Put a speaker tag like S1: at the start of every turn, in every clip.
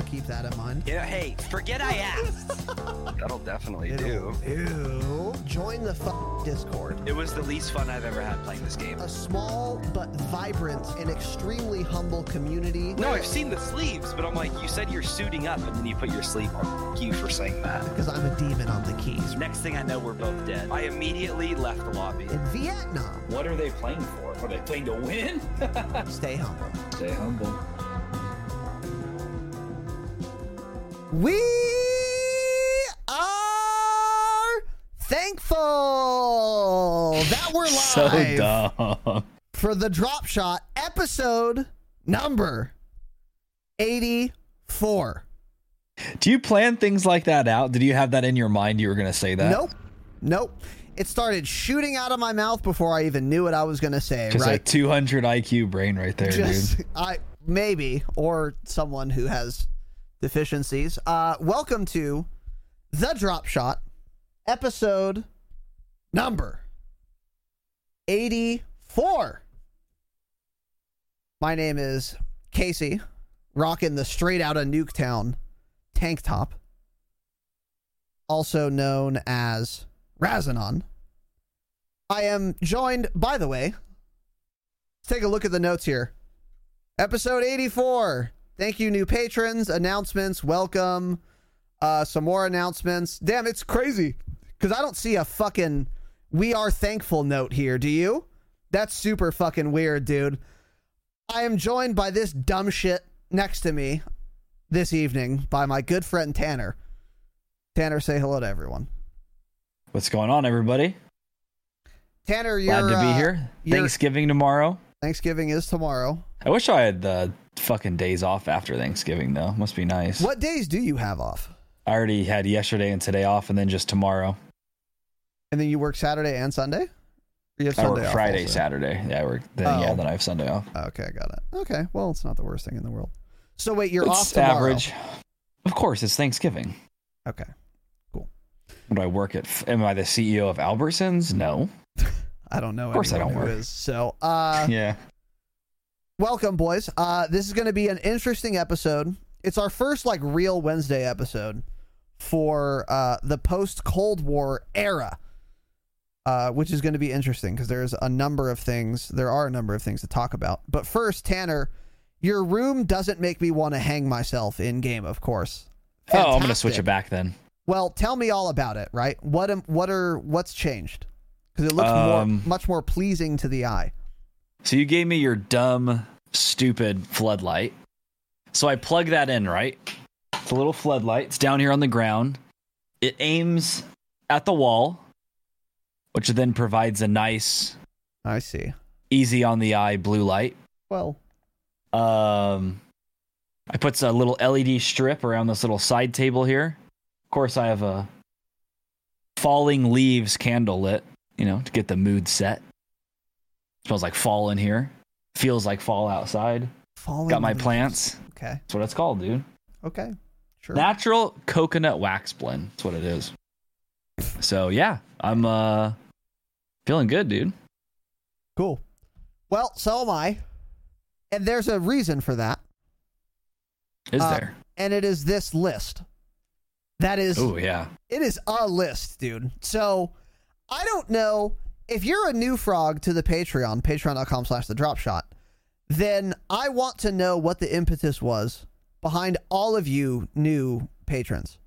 S1: So keep that in mind.
S2: Yeah, hey, forget I asked.
S3: That'll definitely
S1: It'll-
S3: do.
S1: Ew. Join the f- Discord.
S2: it was the least fun I've ever had playing this game.
S1: A small but vibrant and extremely humble community.
S2: No, I've seen the sleeves, but I'm like, you said you're suiting up, and then you put your sleeve on. Thank you for saying that.
S1: Because I'm a demon on the keys.
S2: Next thing I know, we're both dead. I immediately left the lobby.
S1: In Vietnam,
S4: What are they playing for? Are they playing to win?
S1: stay humble.
S4: Stay humble.
S1: We are thankful that we're live So
S4: dumb.
S1: for the drop shot episode number 84.
S4: Do you plan things like that out? Did you have that in your mind? You were going to say that?
S1: Nope. Nope. It started shooting out of my mouth before I even knew what I was going to say,
S4: Just a
S1: right?
S4: 200 IQ brain right there,
S1: Just
S4: dude.
S1: I maybe or someone who has deficiencies. Uh welcome to The Drop Shot episode number 84. My name is Casey, rocking the straight out of Nuketown tank top, also known as Razinon. I am joined, by the way, let's take a look at the notes here. Episode 84. Thank you, new patrons, announcements, welcome, uh, some more announcements. Damn, it's crazy because I don't see a fucking we are thankful note here. Do you? That's super fucking weird, dude. I am joined by this dumb shit next to me this evening by my good friend Tanner. Tanner, say hello to everyone.
S4: What's going on, everybody?
S1: Tanner, you're
S4: Glad to be
S1: uh,
S4: here. Thanksgiving tomorrow.
S1: Thanksgiving is tomorrow.
S4: I wish I had the fucking days off after Thanksgiving, though. Must be nice.
S1: What days do you have off?
S4: I already had yesterday and today off, and then just tomorrow.
S1: And then you work Saturday and Sunday? Or you have
S4: I work
S1: off
S4: Friday,
S1: also?
S4: Saturday. Yeah, I work. Then,
S1: Oh.
S4: Yeah, then I have Sunday off.
S1: Okay, I got it. Okay, well, it's not the worst thing in the world. So wait, you're off
S4: It's
S1: tomorrow.
S4: average. Of course, it's Thanksgiving.
S1: Okay.
S4: Cool. Do I work at? Am I the CEO of Albertsons? No.
S1: I don't know.
S4: Of course I don't work.
S1: is. So, uh,
S4: yeah.
S1: Welcome, boys. Uh, this is going to be an interesting episode. It's our first like real Wednesday episode for uh, the post Cold War era, uh, which is going to be interesting because there's a number of things. There are a number of things to talk about. But first, Tanner, your room doesn't make me want to hang myself in game. Of course.
S4: Oh, I'm gonna switch it back then.
S1: Well, tell me all about it. Right? What am, what are what's changed? Because it looks more
S4: Um,
S1: much more pleasing to the eye.
S4: So you gave me your dumb, stupid floodlight. So I plug that in, right? It's a little floodlight. It's down here on the ground. It aims at the wall, which then provides a nice,
S1: I see.
S4: easy on the eye blue light.
S1: Well,
S4: Um, I put a little LED strip around this little side table here. Of course, I have a falling leaves candle lit, you know, to get the mood set. Smells like fall in here. Feels like fall outside.
S1: Falling
S4: Got my plants.
S1: Okay.
S4: That's what it's called, dude.
S1: Okay. Sure.
S4: Natural coconut wax blend. That's what it is. So yeah, I'm uh feeling good, dude.
S1: cool. Well, so am I. And there's a reason for that.
S4: Is
S1: Uh,
S4: there?
S1: And it is this list. That is
S4: Oh yeah.
S1: It is a list, dude. So I don't know if you're a new frog to the Patreon, patreon.com slash the drop shot, then I want to know what the impetus was behind all of you new patrons.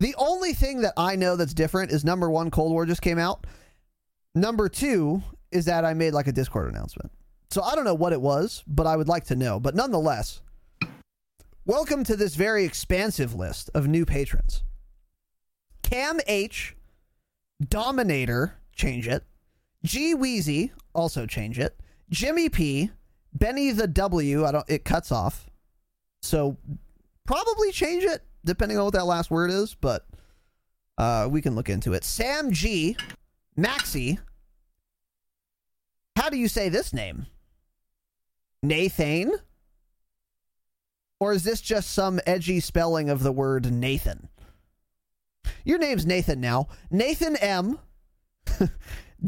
S1: The only thing that I know that's different is number one, Cold War just came out. Number two is that I made like a Discord announcement. So I don't know what it was, but I would like to know. But nonetheless, welcome to this very expansive list of new patrons. Cam H, Dominator, change it. G Weezy, also change it. Jimmy P, Benny the W, I don't it cuts off. So probably change it, depending on what that last word is, but uh we can look into it. Sam G, Maxi. How do you say this name? Nathan? Or is this just some edgy spelling of the word Nathan? Your name's Nathan now. Nathan M.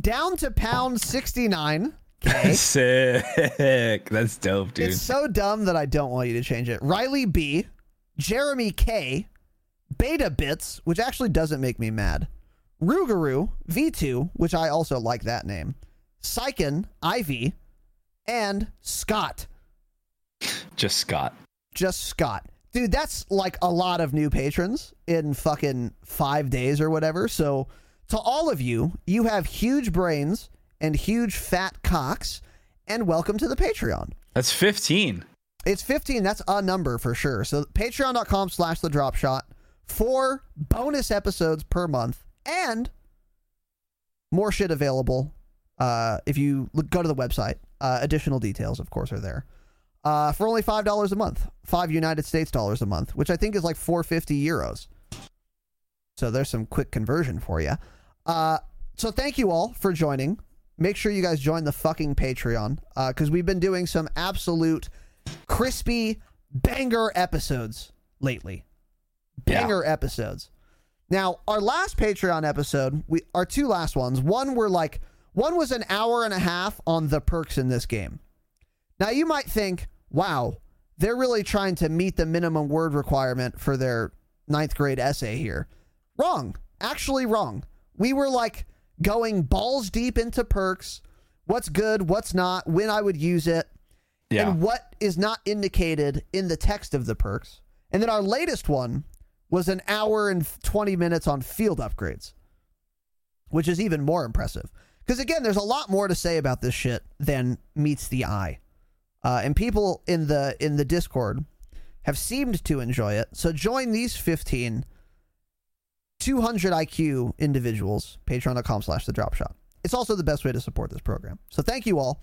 S1: down to pound 69. Okay.
S4: Sick. That's dope, dude.
S1: It's so dumb that I don't want you to change it. Riley B. Jeremy K. Beta Bits, which actually doesn't make me mad. Rugaru V2, which I also like that name. Syken Ivy. And Scott.
S4: Just Scott.
S1: just Scott. Dude, that's like a lot of new patrons in fucking five days or whatever. So, to all of you, you have huge brains and huge fat cocks, and welcome to the Patreon.
S4: That's 15.
S1: It's 15. That's a number for sure. So, patreon.com slash the drop shot. Four bonus episodes per month and more shit available uh, if you look, go to the website. Uh, additional details, of course, are there. Uh, for only five dollars a month, five United States dollars a month, which I think is like four fifty euros. So there's some quick conversion for you. Uh, so thank you all for joining. Make sure you guys join the fucking Patreon because we've been doing some absolute crispy banger episodes lately.
S4: Yeah.
S1: Banger episodes. Now, our last Patreon episode, we our two last ones, one were like one was an hour and a half on the perks in this game. Now you might think, wow, they're really trying to meet the minimum word requirement for their ninth grade essay here. Wrong. Actually wrong. We were like going balls deep into perks, what's good, what's not, when I would use it,
S4: Yeah.
S1: and what is not indicated in the text of the perks. And then our latest one was an hour and 20 minutes on field upgrades, which is even more impressive. Because again, there's a lot more to say about this shit than meets the eye. Uh, and people in the in the Discord have seemed to enjoy it. So join these 15 200 IQ individuals, patreon.com slash the drop shot. It's also the best way to support this program. So thank you all.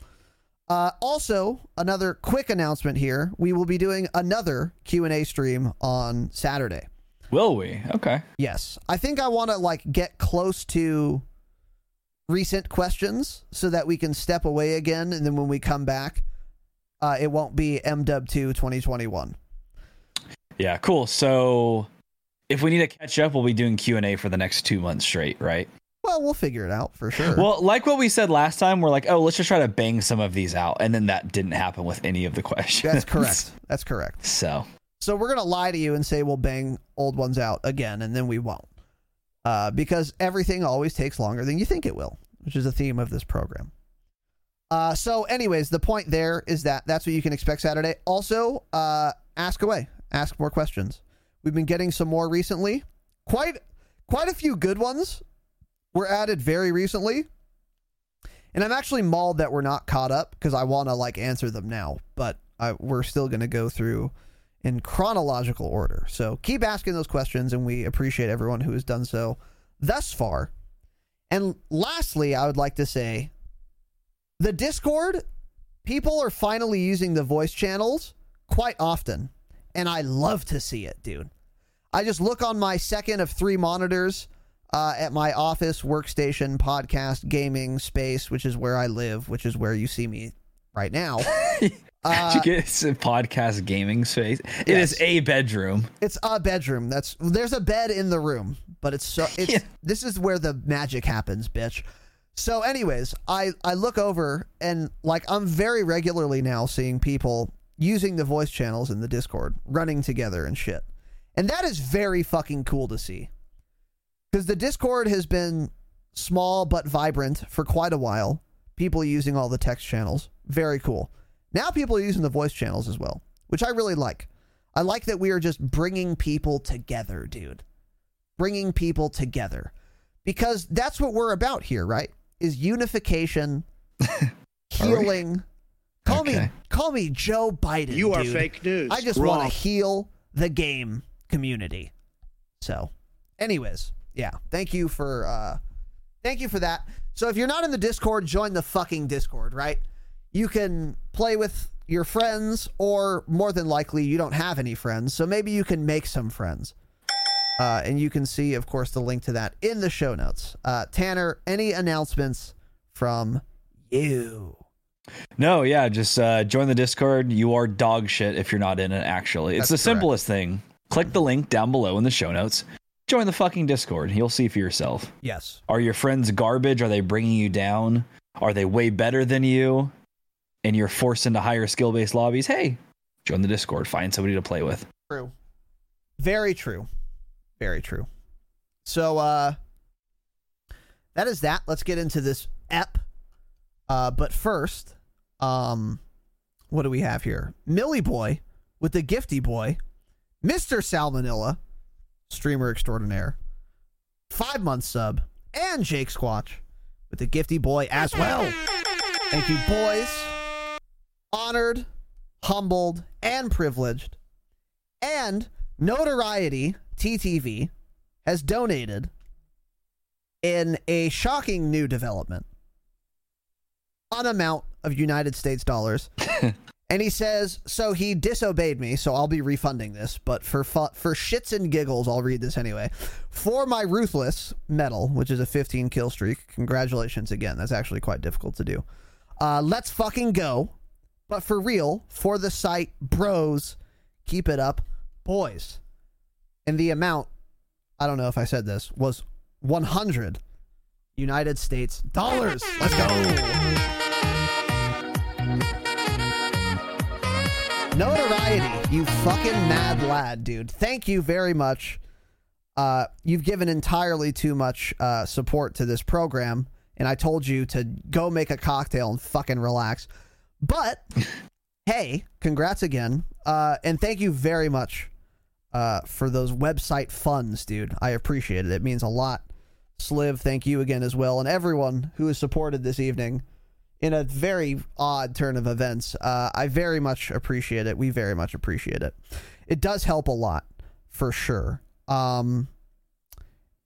S1: Uh, also, another quick announcement here: we will be doing another Q and A stream on Saturday.
S4: Will we? Okay.
S1: Yes, I think I want to like get close to recent questions so that we can step away again, and then when we come back, uh, it won't be MW2 2021.
S4: Yeah, cool. So if we need to catch up, we'll be doing Q&A for the next 2 months straight, right?
S1: Well, we'll figure it out for sure.
S4: Well, like what we said last time, we're like, "Oh, let's just try to bang some of these out." And then that didn't happen with any of the questions.
S1: that's correct. That's correct.
S4: So,
S1: So we're gonna lie to you and say we'll bang old ones out again, and then we won't, uh, because everything always takes longer than you think it will, which is the theme of this program. Uh, so, anyways, the point there is that that's what you can expect Saturday. Also, uh, ask away, ask more questions. We've been getting some more recently. Quite, quite a few good ones were added very recently, and I'm actually mauled that we're not caught up because I want to like answer them now, but I, we're still going to go through in chronological order. So keep asking those questions, and we appreciate everyone who has done so thus far. And lastly, I would like to say the Discord, people are finally using the voice channels quite often, and I love to see it, dude. I just look on my second of three monitors uh, at my office, workstation, podcast, gaming space, which is where I live, which is where you see me right now. Uh,
S4: you get it's a podcast gaming space? It is
S1: Yes.
S4: a bedroom.
S1: it's a bedroom. That's there's a bed in the room, but it's so it's
S4: Yeah.
S1: this is where the magic happens, bitch. So, anyways, I I look over and like I'm very regularly now seeing people using the voice channels in the Discord, running together and shit, and that is very fucking cool to see. Because the Discord has been small but vibrant for quite a while. People using all the text channels, very cool. Now people are using the voice channels as well, which I really like. I like that we are just bringing people together, dude. Bringing people together. Because that's what we're about here, right? Is unification, healing. Call me call me Joe Biden.
S3: You are
S1: dude.
S3: fake news.
S1: I just want to heal the game community. So, anyways, yeah. Thank you for uh thank you for that. So if you're not in the Discord, join the fucking Discord, right? You can play with your friends or more than likely you don't have any friends. So maybe you can make some friends. Uh, and you can see, of course, the link to that in the show notes. Uh, Tanner, any announcements from you?
S4: No, yeah, just uh, join the Discord. You are dog shit if you're not in it, actually. It's
S1: That's
S4: the simplest thing. Click the link down below in the show notes. Join the fucking Discord. You'll see for yourself.
S1: Yes.
S4: Are your friends garbage? Are they bringing you down? Are they way better than you? And you're forced into higher skill based lobbies? Hey, join the Discord. Find somebody to play with.
S1: True. Very true. Very true. So uh that is that. Let's get into this ep. Uh but first, um what do we have here? Millie Boy with the Gifty Boy, Mr. Salmonella, streamer extraordinaire, five month sub, and Jake Squatch with the Gifty Boy as well. Thank you, boys. Honored, humbled, and privileged. And Notoriety TTV has donated in a shocking new development an amount of United States dollars. and he says, so he disobeyed me, so I'll be refunding this, but for fu- for shits and giggles, I'll read this anyway. For my ruthless medal, which is a 15 kill streak, congratulations again. That's actually quite difficult to do. Uh, let's fucking go. But for real, for the site, bros, keep it up, boys. And the amount, I don't know if I said this, was 100 United States dollars. Let's go. Notoriety, you fucking mad lad, dude. Thank you very much. Uh, you've given entirely too much uh, support to this program, and I told you to go make a cocktail and fucking relax. But hey, congrats again, uh, and thank you very much uh, for those website funds, dude. I appreciate it. It means a lot. Sliv, thank you again as well, and everyone who has supported this evening in a very odd turn of events. Uh, I very much appreciate it. We very much appreciate it. It does help a lot, for sure. Um,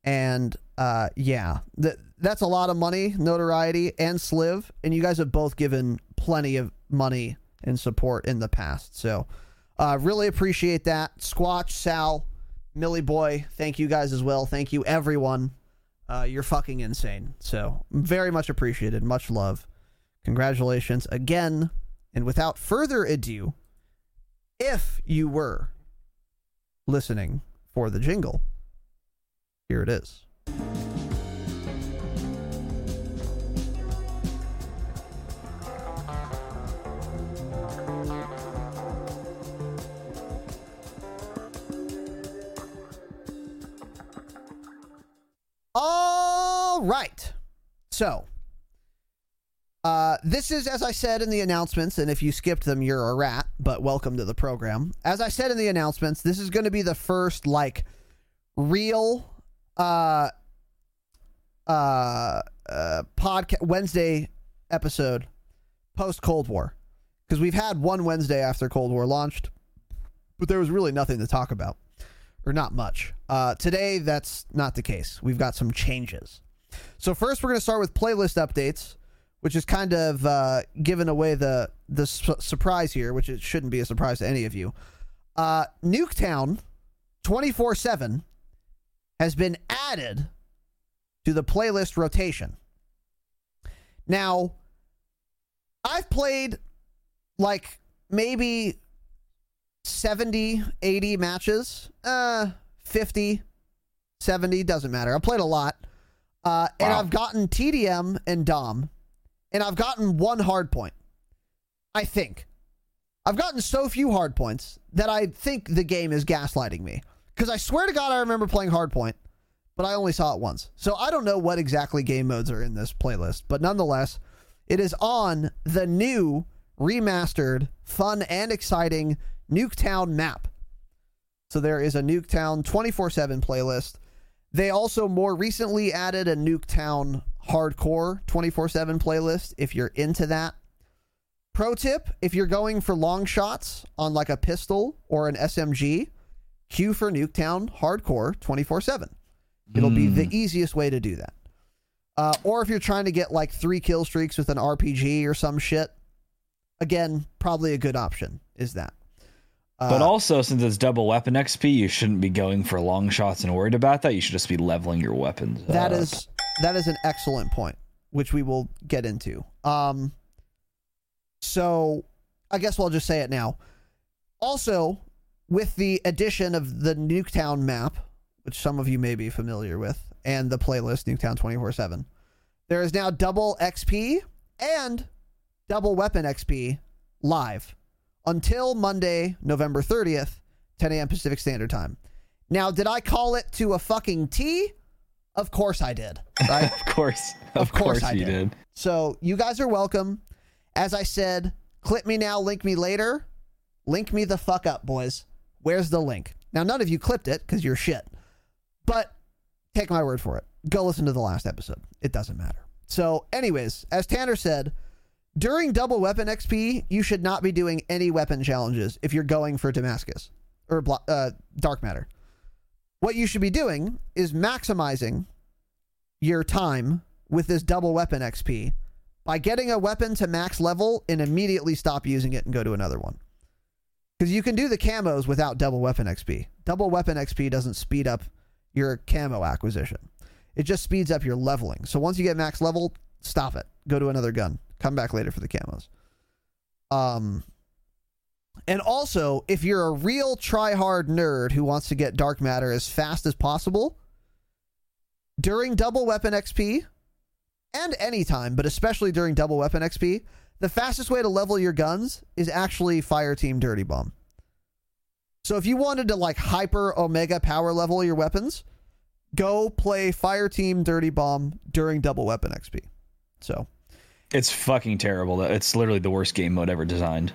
S1: and uh, yeah, th- that's a lot of money, notoriety, and Sliv, and you guys have both given plenty of money and support in the past. So, uh, really appreciate that. Squatch, Sal, Millie Boy, thank you guys as well. Thank you, everyone. Uh, you're fucking insane. So, very much appreciated. Much love. Congratulations again. And without further ado, if you were listening for the jingle, here it is. All right. So, uh, this is, as I said in the announcements, and if you skipped them, you're a rat, but welcome to the program. As I said in the announcements, this is going to be the first, like, real uh, uh, uh, podcast Wednesday episode post Cold War. Because we've had one Wednesday after Cold War launched, but there was really nothing to talk about, or not much. Uh, today, that's not the case. We've got some changes. So first, we're going to start with playlist updates, which is kind of uh, giving away the the su- surprise here, which it shouldn't be a surprise to any of you. Uh, Nuketown, twenty four seven, has been added to the playlist rotation. Now, I've played like maybe 70, 80 matches. Uh 50, 70, doesn't matter. I played a lot. Uh, and
S4: Wow.
S1: I've gotten TDM and Dom, and I've gotten one hard point. I think. I've gotten so few hard points that I think the game is gaslighting me. Because I swear to God, I remember playing hardpoint, but I only saw it once. So I don't know what exactly game modes are in this playlist, but nonetheless, it is on the new, remastered, fun, and exciting Nuketown map. So there is a Nuketown 24 7 playlist. They also more recently added a Nuketown hardcore 24 7 playlist if you're into that. Pro tip if you're going for long shots on like a pistol or an SMG, cue for Nuketown hardcore 24 7. It'll be the easiest way to do that. Uh, or if you're trying to get like three kill streaks with an RPG or some shit, again, probably a good option is that.
S4: But
S1: Uh,
S4: also, since it's double weapon XP, you shouldn't be going for long shots and worried about that. You should just be leveling your weapons.
S1: That
S4: up.
S1: is that is an excellent point, which we will get into. Um, so I guess we'll just say it now. Also, with the addition of the Nuketown map, which some of you may be familiar with, and the playlist Nuketown twenty four seven, there is now double XP and double weapon XP live until Monday, November thirtieth, ten a.m. Pacific Standard Time. Now, did I call it to a fucking T? Of course I did. Right?
S4: Of course. Of,
S1: Of course
S4: course,
S1: I
S4: you
S1: did.
S4: did.
S1: so you guys are welcome. As I said, clip me now, link me later. Link me the fuck up, boys. Where's the link? Now, none of you clipped it because you're shit. But take my word for it. Go listen to the last episode. It doesn't matter. So, anyways, as Tanner said, during double weapon XP, you should not be doing any weapon challenges if you're going for Damascus or uh, Dark Matter. What you should be doing is maximizing your time with this double weapon XP by getting a weapon to max level and immediately stop using it and go to another one. Because you can do the camos without double weapon XP. Double weapon XP doesn't speed up your camo acquisition, it just speeds up your leveling. So once you get max level, stop it. Go to another gun. Come back later for the camos. Um, and also, if you're a real try-hard nerd who wants to get dark matter as fast as possible, during double weapon XP and anytime, but especially during double weapon XP, the fastest way to level your guns is actually Fire Team Dirty Bomb. So if you wanted to like hyper omega power level your weapons, go play Fire Team Dirty Bomb during double weapon XP. So
S4: It's fucking terrible. It's literally the worst game mode ever designed.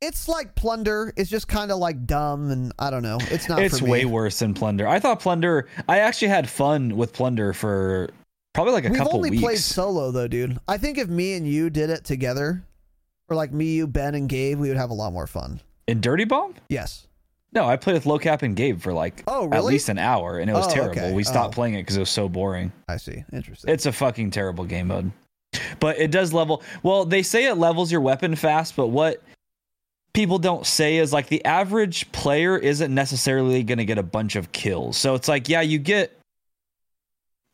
S1: It's like Plunder. It's just kind of like dumb, and I don't know. It's not.
S4: it's
S1: for me.
S4: way worse than Plunder. I thought Plunder. I actually had fun with Plunder for probably like a couple.
S1: We've
S4: couple
S1: only
S4: weeks.
S1: played solo though, dude. I think if me and you did it together, or like me, you, Ben, and Gabe, we would have a lot more fun.
S4: In Dirty Bomb?
S1: Yes.
S4: No, I played with Low Cap and Gabe for like
S1: Oh,
S4: at least an hour, and it was
S1: Oh,
S4: terrible.
S1: okay.
S4: We stopped
S1: Oh.
S4: playing it because it was so boring.
S1: I see. Interesting.
S4: It's a fucking terrible game mode. But it does level. Well, they say it levels your weapon fast, but what people don't say is like the average player isn't necessarily going to get a bunch of kills. So it's like, yeah, you get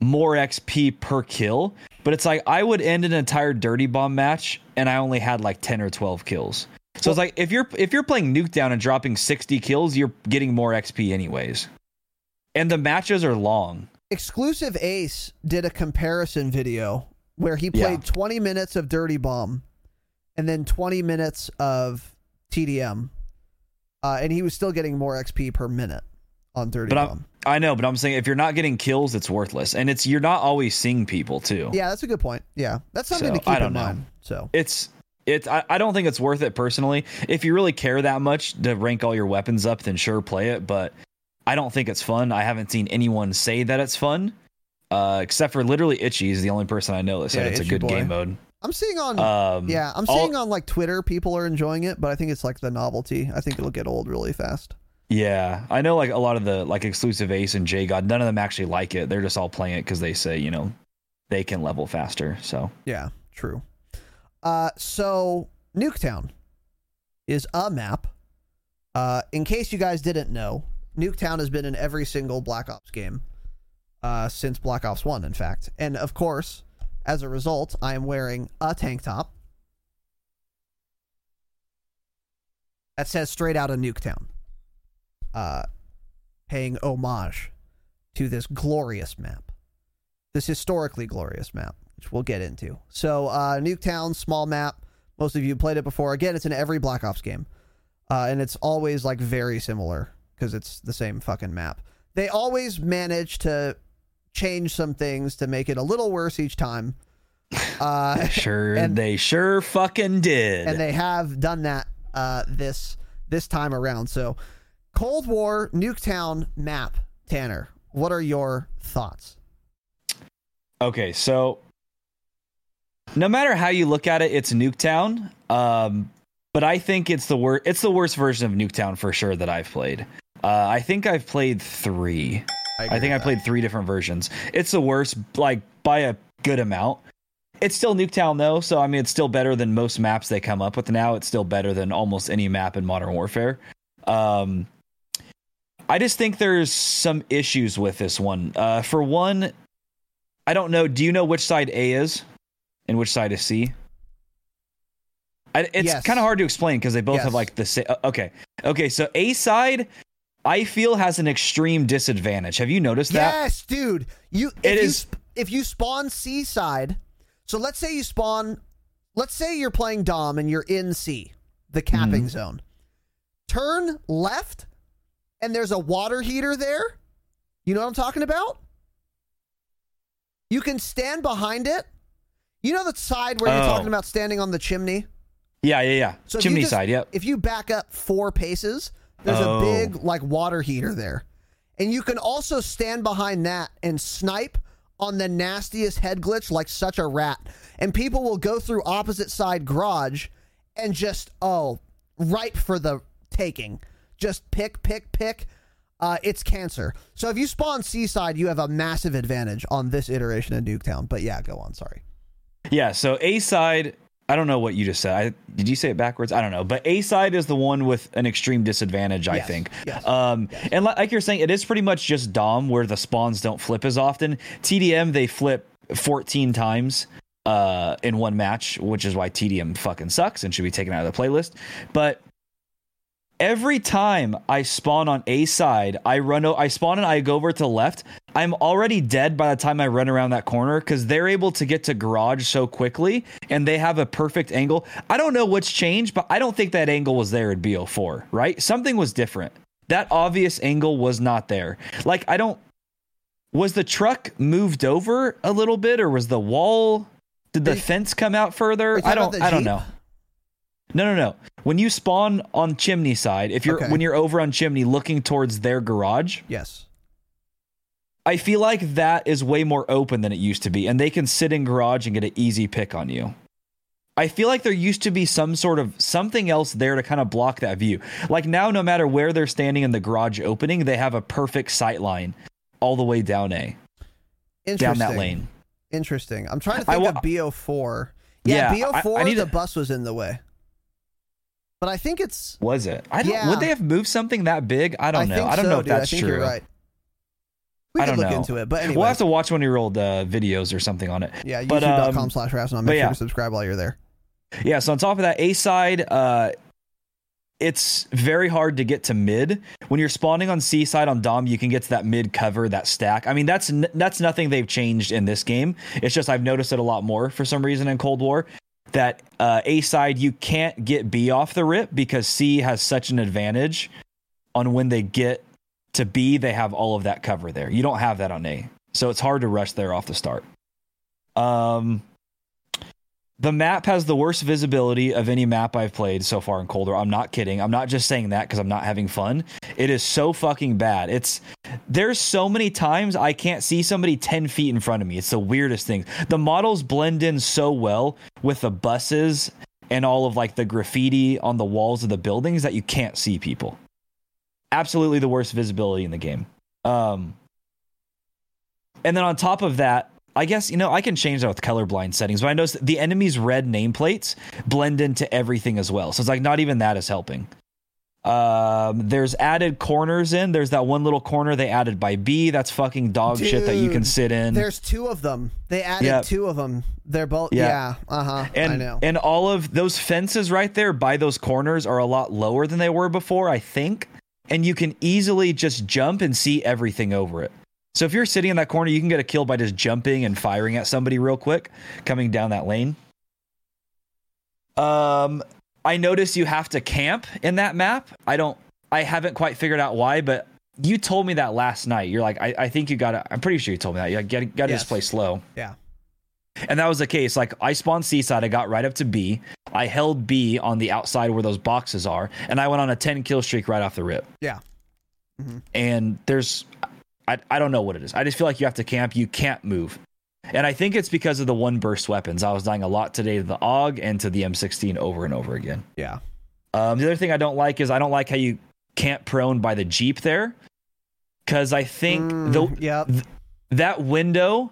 S4: more XP per kill, but it's like I would end an entire dirty bomb match and I only had like 10 or 12 kills. So it's like if you're if you're playing Nuketown and dropping 60 kills, you're getting more XP anyways. And the matches are long.
S1: XclusiveAce did a comparison video where he
S4: Yeah.
S1: played 20 minutes of Dirty Bomb and then 20 minutes of TDM, uh, and he was still getting more XP per minute on Dirty
S4: But
S1: Bomb.
S4: I'm, I know, but I'm saying if you're not getting kills, it's worthless, and it's you're not always seeing people too.
S1: Yeah, that's a good point. Yeah, that's something
S4: So,
S1: to keep
S4: I
S1: in
S4: don't know.
S1: mind. So
S4: It's it's I, I don't think it's worth it personally. If you really care that much to rank all your weapons up, then sure play it. But I don't think it's fun. I haven't seen anyone say that it's fun, uh, except for literally Itchy is the only person I know that said
S1: Yeah,
S4: it's a good
S1: boy.
S4: game mode.
S1: I'm seeing on
S4: Um,
S1: yeah, I'm
S4: all-
S1: seeing on like Twitter people are enjoying it, but I think it's like the novelty. I think it'll get old really fast.
S4: Yeah, I know. Like a lot of the like XclusiveAce and J God, none of them actually like it. They're just all playing it because they say you know they can level faster. So
S1: Yeah, true. Uh, so Nuketown is a map. Uh, in case you guys didn't know, Nuketown has been in every single Black Ops game uh, since Black Ops One, in fact. And of course, as a result, I am wearing a tank top. that says straight out of Nuketown, uh, paying homage to this glorious map, this historically glorious map, which we'll get into. So, uh, Nuketown, small map. Most of you played it before. Again, it's in every Black Ops game, uh, and it's always like very similar because it's the same fucking map. They always manage to change some things to make it a little worse each time. Uh,
S4: Sure,
S1: And-
S4: they sure fucking did.
S1: and they have done that uh, this this time around. So, Cold War Nuketown map, Tanner. What are your thoughts?
S4: Okay, so no matter how you look at it, it's Nuketown. Um, but I think it's the worst. It's the worst version of Nuketown for sure that I've played. Uh, I think I've played three. I, think I played three different versions. It's the worst, like by a good amount. It's still Nuketown though, so I mean, it's still better than most maps they come up with now. It's still better than almost any map in Modern Warfare. Um, I just think there's some issues with this one. Uh, for one, I don't know. Do you know which side A is and which side is C? I, it's
S1: Yes.
S4: kind of hard to explain because they both
S1: Yes.
S4: have like the same. Okay, okay. So A side, I feel has an extreme disadvantage. Have you noticed that?
S1: Yes, dude. You if
S4: It
S1: you
S4: is-
S1: sp- if you spawn C side. so let's say you spawn let's say you're playing Dom and you're in C, the capping
S4: Mm-hmm.
S1: zone. Turn left and there's a water heater there. You know what I'm talking about? You can stand behind it. You know the side where you're
S4: Oh.
S1: talking about standing on the chimney?
S4: Yeah, yeah, yeah.
S1: So
S4: Chimney
S1: just-
S4: side. Yep.
S1: If you back up four paces, there's
S4: Oh.
S1: a big like water heater there, and you can also stand behind that and snipe on the nastiest head glitch like such a rat. And people will go through opposite side garage and just oh, ripe for the taking. Just pick, pick, pick. Uh, it's cancer. So if you spawn C side, you have a massive advantage on this iteration of Nuketown. But yeah, go on. Sorry.
S4: Yeah, so A side, I don't know what you just said. I, did you say it backwards? I don't know. But A side is the one with an extreme disadvantage, I
S1: Yes,
S4: think.
S1: yes,
S4: Um, And li- like you're saying, it is pretty much just Dom where the spawns don't flip as often. TDM, they flip 14 times uh, in one match, which is why TDM fucking sucks and should be taken out of the playlist. But every time I spawn on A side, I run. O- I spawn and I go over to the left. I'm already dead by the time I run around that corner because they're able to get to garage so quickly and they have a perfect angle. I don't know what's changed, but I don't think that angle was there at BO4. Right? Something was different. That obvious angle was not there. Like I don't. Was the truck moved over a little bit, or was the wall? Did the
S1: you-
S4: fence come out further? I don't. I don't know. No, no, no. When you spawn on chimney side, if you're
S1: Okay.
S4: when you're over on chimney looking towards their garage,
S1: Yes.
S4: I feel like that is way more open than it used to be, and they can sit in garage and get an easy pick on you. I feel like there used to be some sort of something else there to kind of block that view. Like now, no matter where they're standing in the garage opening, they have a perfect sight line all the way down A,
S1: Interesting.
S4: down that lane.
S1: Interesting. I'm trying to think
S4: wa-
S1: of BO4. Yeah,
S4: Yeah,
S1: BO4,
S4: I need
S1: the
S4: to-
S1: bus was in the way. But I think it's.
S4: Was it? I don't.
S1: Yeah.
S4: Would they have moved something that big? I don't know. I don't
S1: so,
S4: know if
S1: dude.
S4: that's
S1: I think
S4: true.
S1: You're right. We
S4: I don't
S1: look
S4: know.
S1: into it, but anyway.
S4: We'll have to watch one of your old uh, videos or something on it.
S1: yeah, youtube.com
S4: um,
S1: slash
S4: but
S1: Make sure
S4: yeah.
S1: to subscribe while you're there.
S4: Yeah, so on top of that, A side, uh, it's very hard to get to mid. When you're spawning on C side on Dom, you can get to that mid cover, that stack. I mean, that's n- that's nothing they've changed in this game. It's just I've noticed it a lot more for some reason in Cold War. That uh, A side, you can't get B off the rip because C has such an advantage on when they get to B, they have all of that cover there. You don't have that on A, so it's hard to rush there off the start. Um, the map has the worst visibility of any map I've played so far in Cold War. I'm not kidding. I'm not just saying that because I'm not having fun. It is so fucking bad. It's there's so many times I can't see somebody 10 feet in front of me. It's the weirdest thing. The models blend in so well with the buses and all of like the graffiti on the walls of the buildings that you can't see people. Absolutely the worst visibility in the game. Um, and then on top of that, I guess you know I can change that with colorblind settings, but I noticed the enemy's red nameplates blend into everything as well. So it's like not even that is helping. Um, there's added corners in. There's that one little corner they added by B. That's fucking dog shit that you can sit in.
S1: There's two of them. They added
S4: Yep.
S1: two of them. They're both. Yeah.
S4: Yeah.
S1: uh huh.
S4: and
S1: I know.
S4: and all of those fences right there by those corners are a lot lower than they were before, I think. And you can easily just jump and see everything over it. So if you're sitting in that corner, you can get a kill by just jumping and firing at somebody real quick coming down that lane. Um I notice you have to camp in that map. I don't I haven't quite figured out why, but you told me that last night. You're like, I, I think you gotta I'm pretty sure you told me that. You gotta, gotta
S1: Yes.
S4: just play slow.
S1: yeah.
S4: And that was the case. Like I spawned C side, I got right up to B. I held B on the outside where those boxes are, and I went on a 10 kill streak right off the rip.
S1: Yeah.
S4: And there's I, I don't know what it is. I just feel like you have to camp. You can't move. And I think it's because of the one burst weapons. I was dying a lot today to the AUG and to the M16 over and over again.
S1: Yeah.
S4: Um, the other thing I don't like is I don't like how you can't prone by the Jeep there. Cause I think
S1: Mm,
S4: the
S1: yep.
S4: that window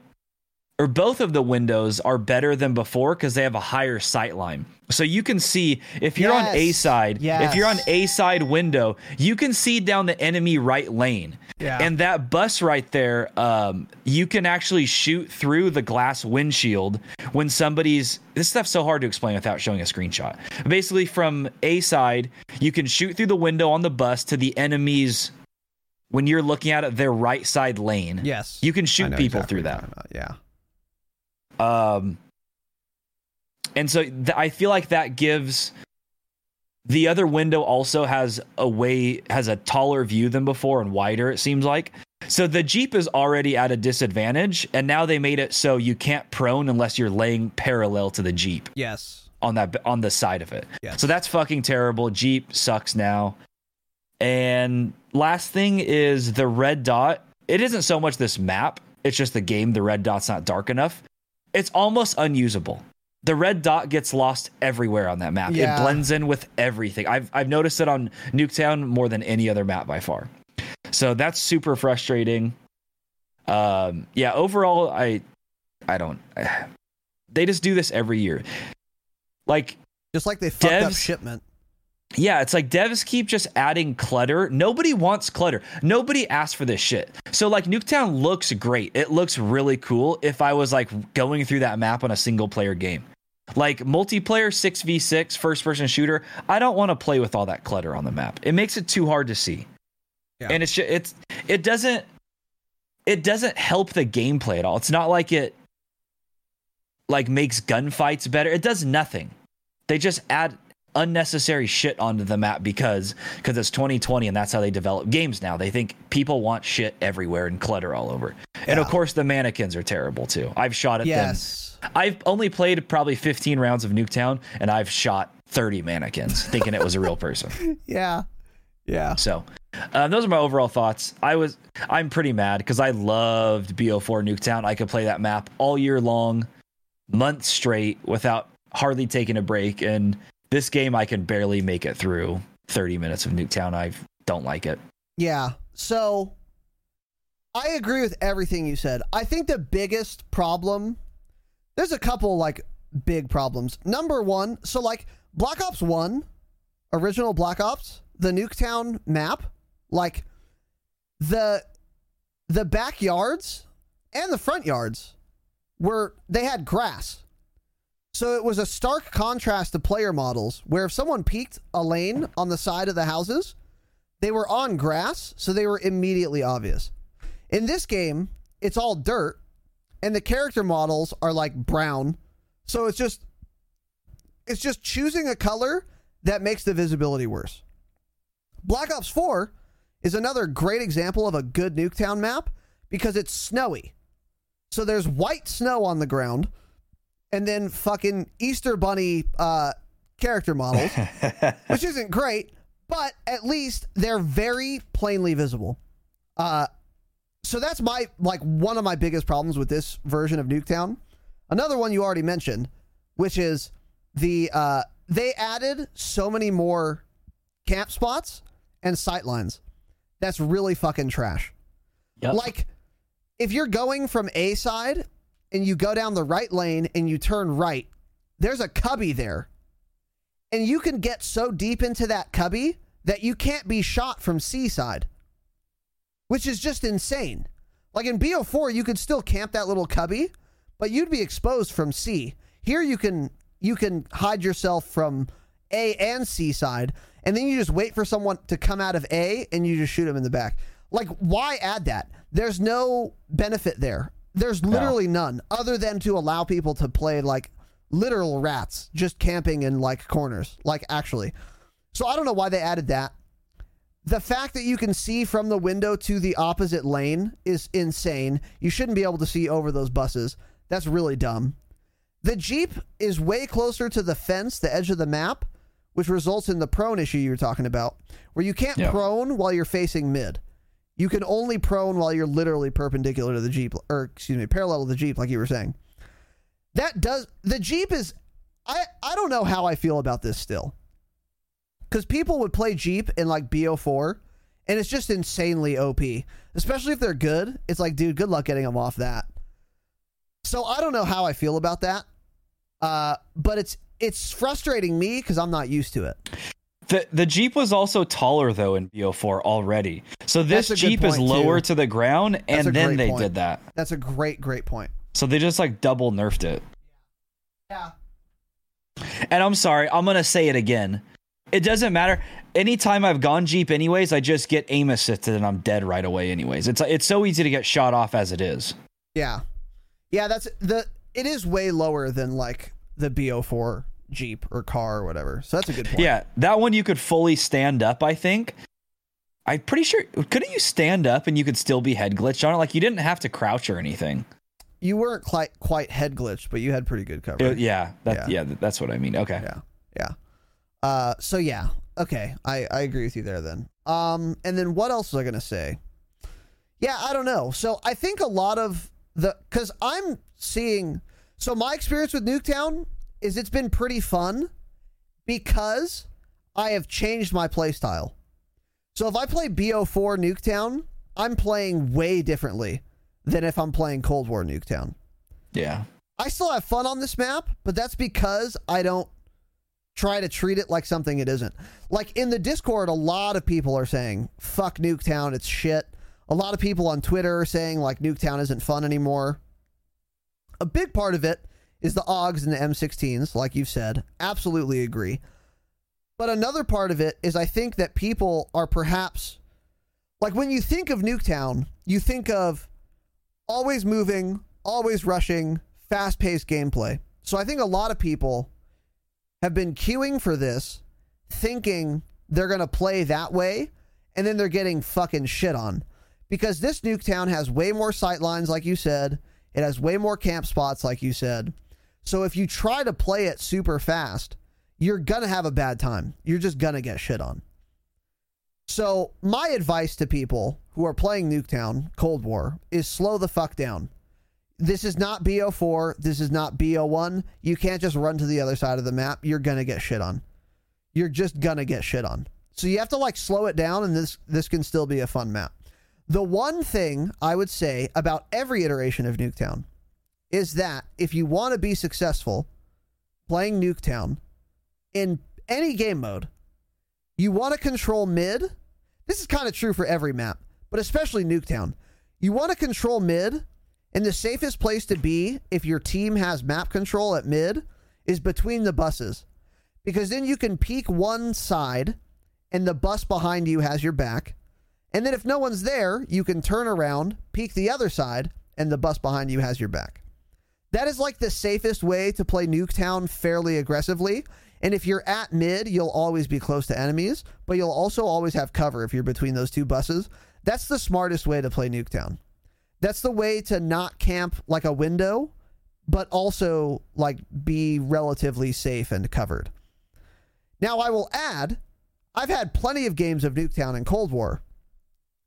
S4: or both of the windows are better than before because they have a higher sight line. So you can see if you're on A
S1: Yes.
S4: side, if you're on A side window, you can see down the enemy right lane.
S1: Yeah.
S4: And that bus right there, um, you can actually shoot through the glass windshield when somebody's. This stuff's so hard to explain without showing a screenshot. Basically, from A side, you can shoot through the window on the bus to the enemy's. When you're looking at it, their right side lane.
S1: Yes.
S4: You can shoot people
S1: exactly
S4: through that.
S1: you're talking about.
S4: Um, and so th- I feel like that gives the other window also has a way has a taller view than before and wider. It seems like so the Jeep is already at a disadvantage, and now they made it so you can't prone unless you're laying parallel to the Jeep
S1: Yes.
S4: on that on the side of it.
S1: Yes.
S4: So that's fucking terrible. Jeep sucks now. And last thing is the red dot. It isn't so much this map, it's just the game. The red dot's not dark enough. It's almost unusable. The red dot gets lost everywhere on that map.
S1: Yeah.
S4: It blends in with everything. I've I've noticed it on Nuketown more than any other map by far. So that's super frustrating. Um, yeah, overall, I I don't. They just do this every year. Like
S1: Just like they fucked up shipment.
S4: Yeah, it's like devs keep just adding clutter. Nobody wants clutter. Nobody asked for this shit. So like Nuketown looks great. It looks really cool if I was like going through that map on a single player game. Like multiplayer 6v6 first person shooter, I don't want to play with all that clutter on the map. It makes it too hard to see.
S1: Yeah.
S4: And it's just, it's it doesn't it doesn't help the gameplay at all. It's not like it like makes gunfights better. It does nothing. They just add unnecessary shit onto the map because because it's 2020 and that's how they develop games now. They think people want shit everywhere and clutter all over. And of course the mannequins are terrible too. I've shot at
S1: Yes.
S4: them. I've only played probably 15 rounds of Nuketown and I've shot 30 mannequins thinking it was a real person.
S1: Yeah. Yeah.
S4: So, um, those are my overall thoughts. I was, I'm pretty mad because I loved BO4 Nuketown. I could play that map all year long, months straight without hardly taking a break. And this game, I can barely make it through 30 minutes of Nuketown. I don't like it.
S1: Yeah. So I agree with everything you said. I think the biggest problem there's a couple like big problems. Number 1, so like Black Ops 1, original Black Ops, the Nuketown map, like the the backyards and the front yards were they had grass. So it was a stark contrast to player models where if someone peeked a lane on the side of the houses, they were on grass, so they were immediately obvious. In this game, it's all dirt, and the character models are like brown. So it's just it's just choosing a color that makes the visibility worse. Black Ops 4 is another great example of a good Nuketown map because it's snowy. So there's white snow on the ground and then fucking Easter bunny uh character models, which isn't great, but at least they're very plainly visible. Uh, so that's my like one of my biggest problems with this version of Nuketown. Another one you already mentioned, which is the uh, they added so many more camp spots and sight lines. That's really fucking trash.
S4: Yep.
S1: Like if you're going from A side and you go down the right lane and you turn right, there's a cubby there. And you can get so deep into that cubby that you can't be shot from C side, which is just insane. Like in BO4, you could still camp that little cubby, but you'd be exposed from C. Here you can you can hide yourself from A and C side, and then you just wait for someone to come out of A and you just shoot them in the back. Like, why add that? There's no benefit there. There's literally none, other than to allow people to play like literal rats, just camping in like corners, like actually. So I don't know why they added that. The fact that you can see from the window to the opposite lane is insane. You shouldn't be able to see over those buses. That's really dumb. The Jeep is way closer to the fence, the edge of the map, which results in the prone issue you were talking about, where you can't prone while you're facing mid. You can only prone while you're literally perpendicular to the Jeep, or excuse me, parallel to the Jeep, like you were saying. That does the Jeep is I I don't know how I feel about this still. Cuz people would play Jeep in like BO4 and it's just insanely OP, especially if they're good. It's like, dude, good luck getting them off that. So I don't know how I feel about that. Uh but it's it's frustrating me cuz I'm not used to it.
S4: The the Jeep was also taller though in BO4 already. So this
S1: That's a good
S4: Jeep is lower
S1: too.
S4: to the ground
S1: That's
S4: and then they
S1: point.
S4: did that.
S1: That's a great great point.
S4: So they just like double nerfed it.
S1: Yeah.
S4: And I'm sorry, I'm gonna say it again. It doesn't matter. Anytime I've gone Jeep anyways, I just get aim assisted and I'm dead right away anyways. It's it's so easy to get shot off as it is.
S1: Yeah. Yeah, that's the it is way lower than like the BO4 Jeep or car or whatever. So that's a good point.
S4: Yeah, that one you could fully stand up, I think. I'm pretty sure couldn't you stand up and you could still be head glitched on it? Like you didn't have to crouch or anything.
S1: You weren't quite quite head glitched, but you had pretty good cover.
S4: It- yeah, that,
S1: Yeah.
S4: yeah, that's what I mean. Okay.
S1: Yeah. Yeah. Uh so yeah. Okay. I I agree with you there then. Um and then what else was I going to say? Yeah, I don't know. So I think a lot of the cuz I'm seeing so my experience with Nuketown is it's been pretty fun because I have changed my playstyle. So if I play BO4 Nuketown, I'm playing way differently than if I'm playing Cold War Nuketown.
S4: Yeah.
S1: I still have fun on this map, but that's because I don't try to treat it like something it isn't. Like in the Discord, a lot of people are saying, fuck Nuketown, it's shit. A lot of people on Twitter are saying, like, Nuketown isn't fun anymore. A big part of it is the AUGs and the M16s, like you've said. Absolutely agree. But another part of it is I think that people are perhaps, like, when you think of Nuketown, you think of always moving, always rushing, fast paced gameplay. So I think a lot of people have been queuing for this, thinking they're going to play that way, and then they're getting fucking shit on. Because this Nuketown has way more sight lines, like you said. It has way more camp spots, like you said. So if you try to play it super fast, you're going to have a bad time. You're just going to get shit on. So, my advice to people who are playing Nuketown Cold War is slow the fuck down. This is not BO4. This is not BO1. You can't just run to the other side of the map. You're going to get shit on. You're just going to get shit on. So you have to like slow it down and this this can still be a fun map. The one thing I would say about every iteration of Nuketown is that if you want to be successful playing Nuketown in any game mode, you want to control mid. This is kind of true for every map, but especially Nuketown. You want to control mid, and the safest place to be if your team has map control at mid is between the buses. Because then you can peek one side and the bus behind you has your back. And then if no one's there, you can turn around, peek the other side, and the bus behind you has your back. That is like the safest way to play Nuketown fairly aggressively. And if you're at mid, you'll always be close to enemies, but you'll also always have cover if you're between those two buses. That's the smartest way to play Nuketown. That's the way to not camp like a window, but also like be relatively safe and covered. Now, I will add, I've had plenty of games of Nuketown and Cold War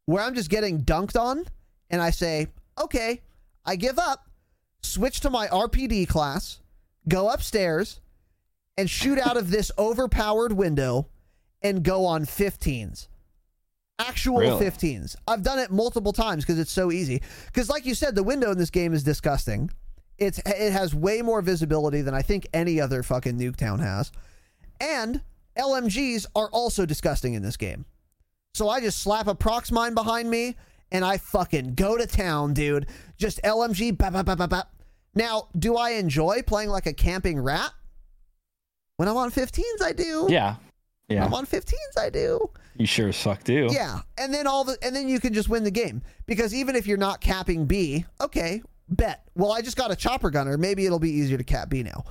S1: where I'm just getting dunked on and I say, okay, I give up, switch to my RPD class, go upstairs, and shoot out of this overpowered window and go on 15s. Actual
S4: Really?
S1: 15s. I've done it multiple times because it's so easy. Because, like you said, the window in this game is disgusting. It's it has way more visibility than I think any other fucking Nuketown has. And LMGs are also disgusting in this game. So I just slap a prox mine behind me and I fucking go to town, dude. Just LMG. Bap, bap, bap, bap, bap. Now, do I enjoy playing like a camping rat? When I'm on 15s, I do.
S4: Yeah.
S1: When
S4: Yeah.
S1: I'm on 15s, I do.
S4: You sure suck, fuck do.
S1: Yeah, and then all the and then you can just win the game because even if you're not capping B, okay, bet. Well, I just got a chopper gunner. Maybe it'll be easier to cap B now.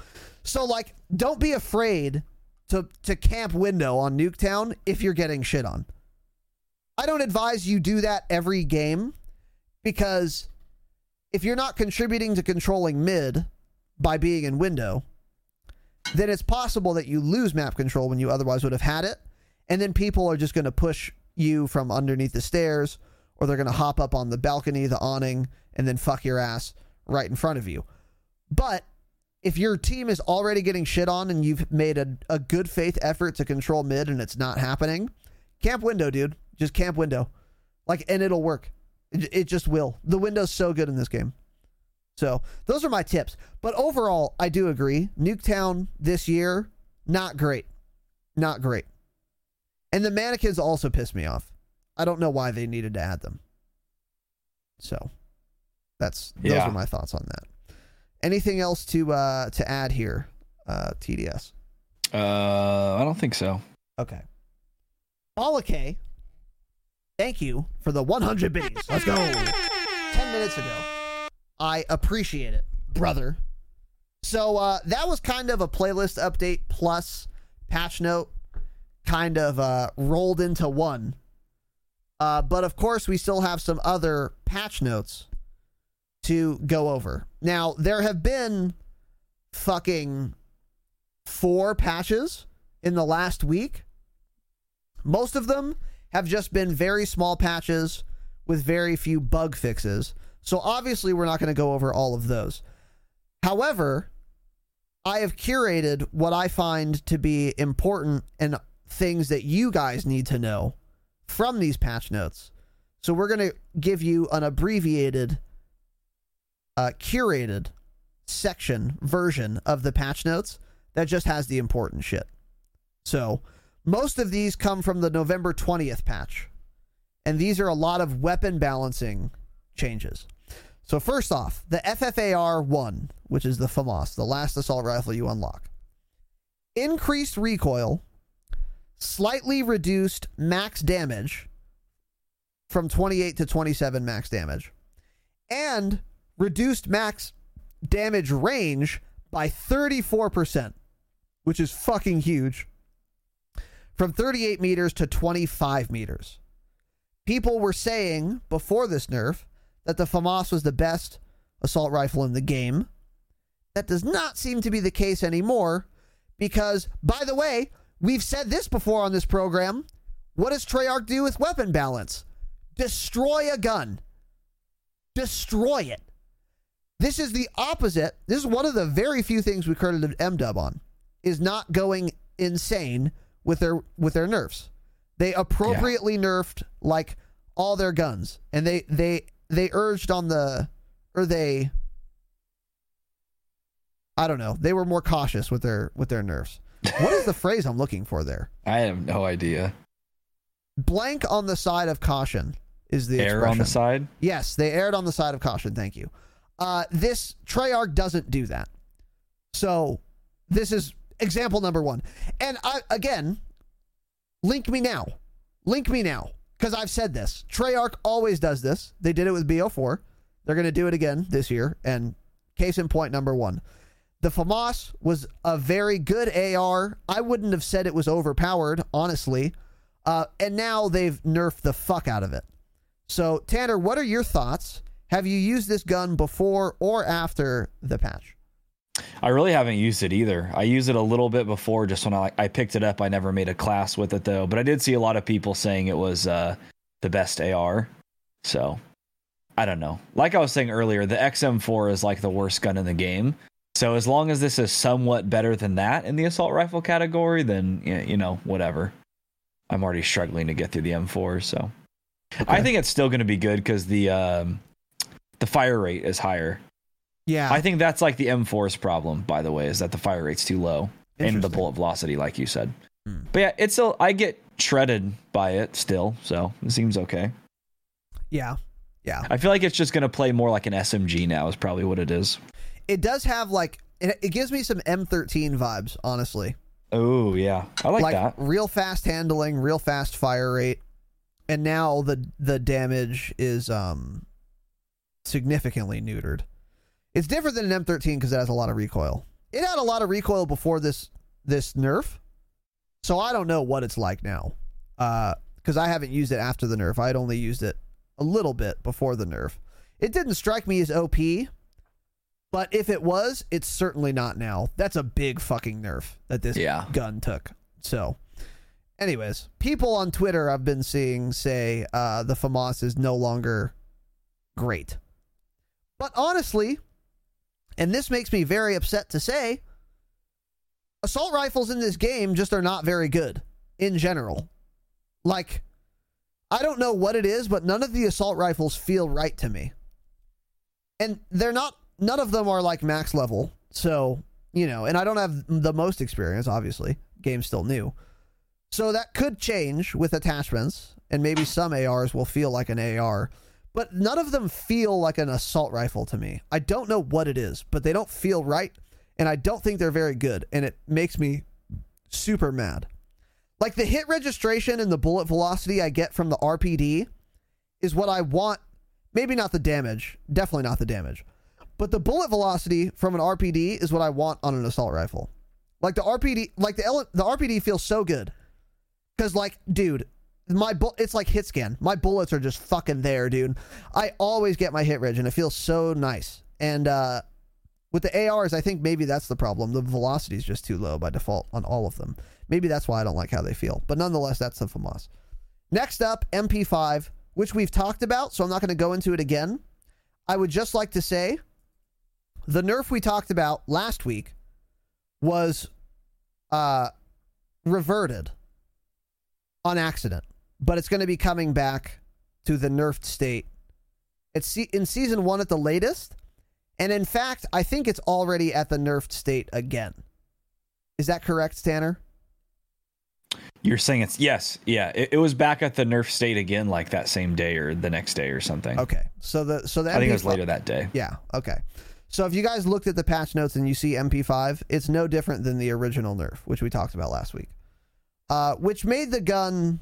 S1: So like, don't be afraid to to camp window on Nuketown if you're getting shit on. I don't advise you do that every game because if you're not contributing to controlling mid by being in window, then it's possible that you lose map control when you otherwise would have had it. And then people are just going to push you from underneath the stairs, or they're going to hop up on the balcony, the awning, and then fuck your ass right in front of you. But if your team is already getting shit on and you've made a, a good faith effort to control mid and it's not happening, camp window, dude. Just camp window. Like, and it'll work. It, just will. The window's so good in this game. So those are my tips. But overall, I do agree. Nuketown this year, not great. Not great. And the mannequins also pissed me off. I don't know why they needed to add them. So that's those
S4: Yeah.
S1: are my thoughts on that. Anything else to uh to add here, uh TDS?
S4: Uh, I don't think so.
S1: Okay. Balake, thank you for the 100 biddies. Let's go. 10 minutes ago. I appreciate it, brother. So uh, that was kind of a playlist update plus patch note kind of uh, rolled into one. Uh, but of course, we still have some other patch notes to go over. Now, there have been fucking four patches in the last week. Most of them have just been very small patches with very few bug fixes. So obviously, we're not going to go over all of those. However, I have curated what I find to be important and things that you guys need to know from these patch notes. So we're going to give you an abbreviated, uh, curated section version of the patch notes that just has the important shit. So most of these come from the November 20th patch. And these are a lot of weapon balancing changes. So first off, the FFAR 1, which is the FAMAS, the last assault rifle you unlock. Increased recoil, slightly reduced max damage from 28 to 27 max damage, and reduced max damage range by 34%, which is fucking huge. From 38 meters to 25 meters. People were saying before this nerf that the FAMAS was the best assault rifle in the game. That does not seem to be the case anymore because, by the way, we've said this before on this program. What does Treyarch do with weapon balance? Destroy a gun. Destroy it. This is the opposite. This is one of the very few things we credited MDub on, is not going insane with their with their nerfs. They appropriately nerfed like all their guns, and they they they urged on the or they I don't know. They were more cautious with their with their nerfs. What is the phrase I'm looking for there?
S4: I have no idea.
S1: Blank on the side of caution is the
S4: expression. Err on the side.
S1: Yes, they erred on the side of caution. Thank you. Uh, this Treyarch doesn't do that. So this is example number one. And I, again, link me now. Link me now. Because I've said this. Treyarch always does this. They did it with BO4. They're going to do it again this year. And case in point number one. The FAMAS was a very good AR. I wouldn't have said it was overpowered, honestly. Uh, and now they've nerfed the fuck out of it. So, Tanner, what are your thoughts? Have you used this gun before or after the patch?
S4: I really haven't used it either. I used it a little bit before, just when I I picked it up. I never made a class with it though, but I did see a lot of people saying it was uh, the best AR. So I don't know. Like I was saying earlier, the XM4 is like the worst gun in the game. So as long as this is somewhat better than that in the assault rifle category, then you know whatever. I'm already struggling to get through the M4, so I think it's still going to be good because the um, the fire rate is higher.
S1: Yeah.
S4: I think that's like the M4's problem, by the way, is that the fire rate's too low and the bullet velocity, like you said. But yeah, it's still I get shredded by it still, so it seems okay.
S1: Yeah. Yeah.
S4: I feel like it's just gonna play more like an SMG now. Is probably what it is.
S1: It does have like it, it gives me some M13 vibes, honestly.
S4: Oh yeah, I like, that.
S1: real fast handling, real fast fire rate, and now the the damage is um significantly neutered. It's different than an M13 because it has a lot of recoil. It had a lot of recoil before this this nerf, so I don't know what it's like now. Because I haven't used it after the nerf. I had only used it a little bit before the nerf. It didn't strike me as OP, but if it was, it's certainly not now. That's a big fucking nerf that this
S4: Yeah.
S1: gun took. So, anyways, people on Twitter I've been seeing say uh, the FAMAS is no longer great. But honestly, and this makes me very upset to say, assault rifles in this game just are not very good in general. Like, I don't know what it is, but none of the assault rifles feel right to me. And they're not, none of them are like max level. So, you know, and I don't have the most experience, obviously. Game's still new. So that could change with attachments, and maybe some ARs will feel like an AR, but none of them feel like an assault rifle to me. I don't know what it is, but they don't feel right, and I don't think they're very good, and it makes me super mad. Like the hit registration and the bullet velocity I get from the RPD is what I want. Maybe not the damage, definitely not the damage, but the bullet velocity from an RPD is what I want on an assault rifle. Like the RPD, like the L- the RPD feels so good because, like, dude, my bu- it's like hit scan. My bullets are just fucking there, dude. I always get my hit reg, and it feels so nice. And uh, with the ARs, I think maybe that's the problem. The velocity is just too low by default on all of them. Maybe that's why I don't like how they feel. But nonetheless, that's the FAMAS. Next up, MP5, which we've talked about, so I'm not going to go into it again. I would just like to say the nerf we talked about last week was uh, reverted on accident, but it's going to be coming back to the nerfed state. It's in season one at the latest, and in fact, I think it's already at the nerfed state again. Is that correct, Tanner?
S4: You're saying it's yes, yeah. It, it was back at the nerf state again, like that same day or the next day or something.
S1: Okay, so the so the
S4: I think it was later that day.
S1: Yeah. Okay. So if you guys looked at the patch notes and you see MP5, it's no different than the original nerf, which we talked about last week, uh, which made the gun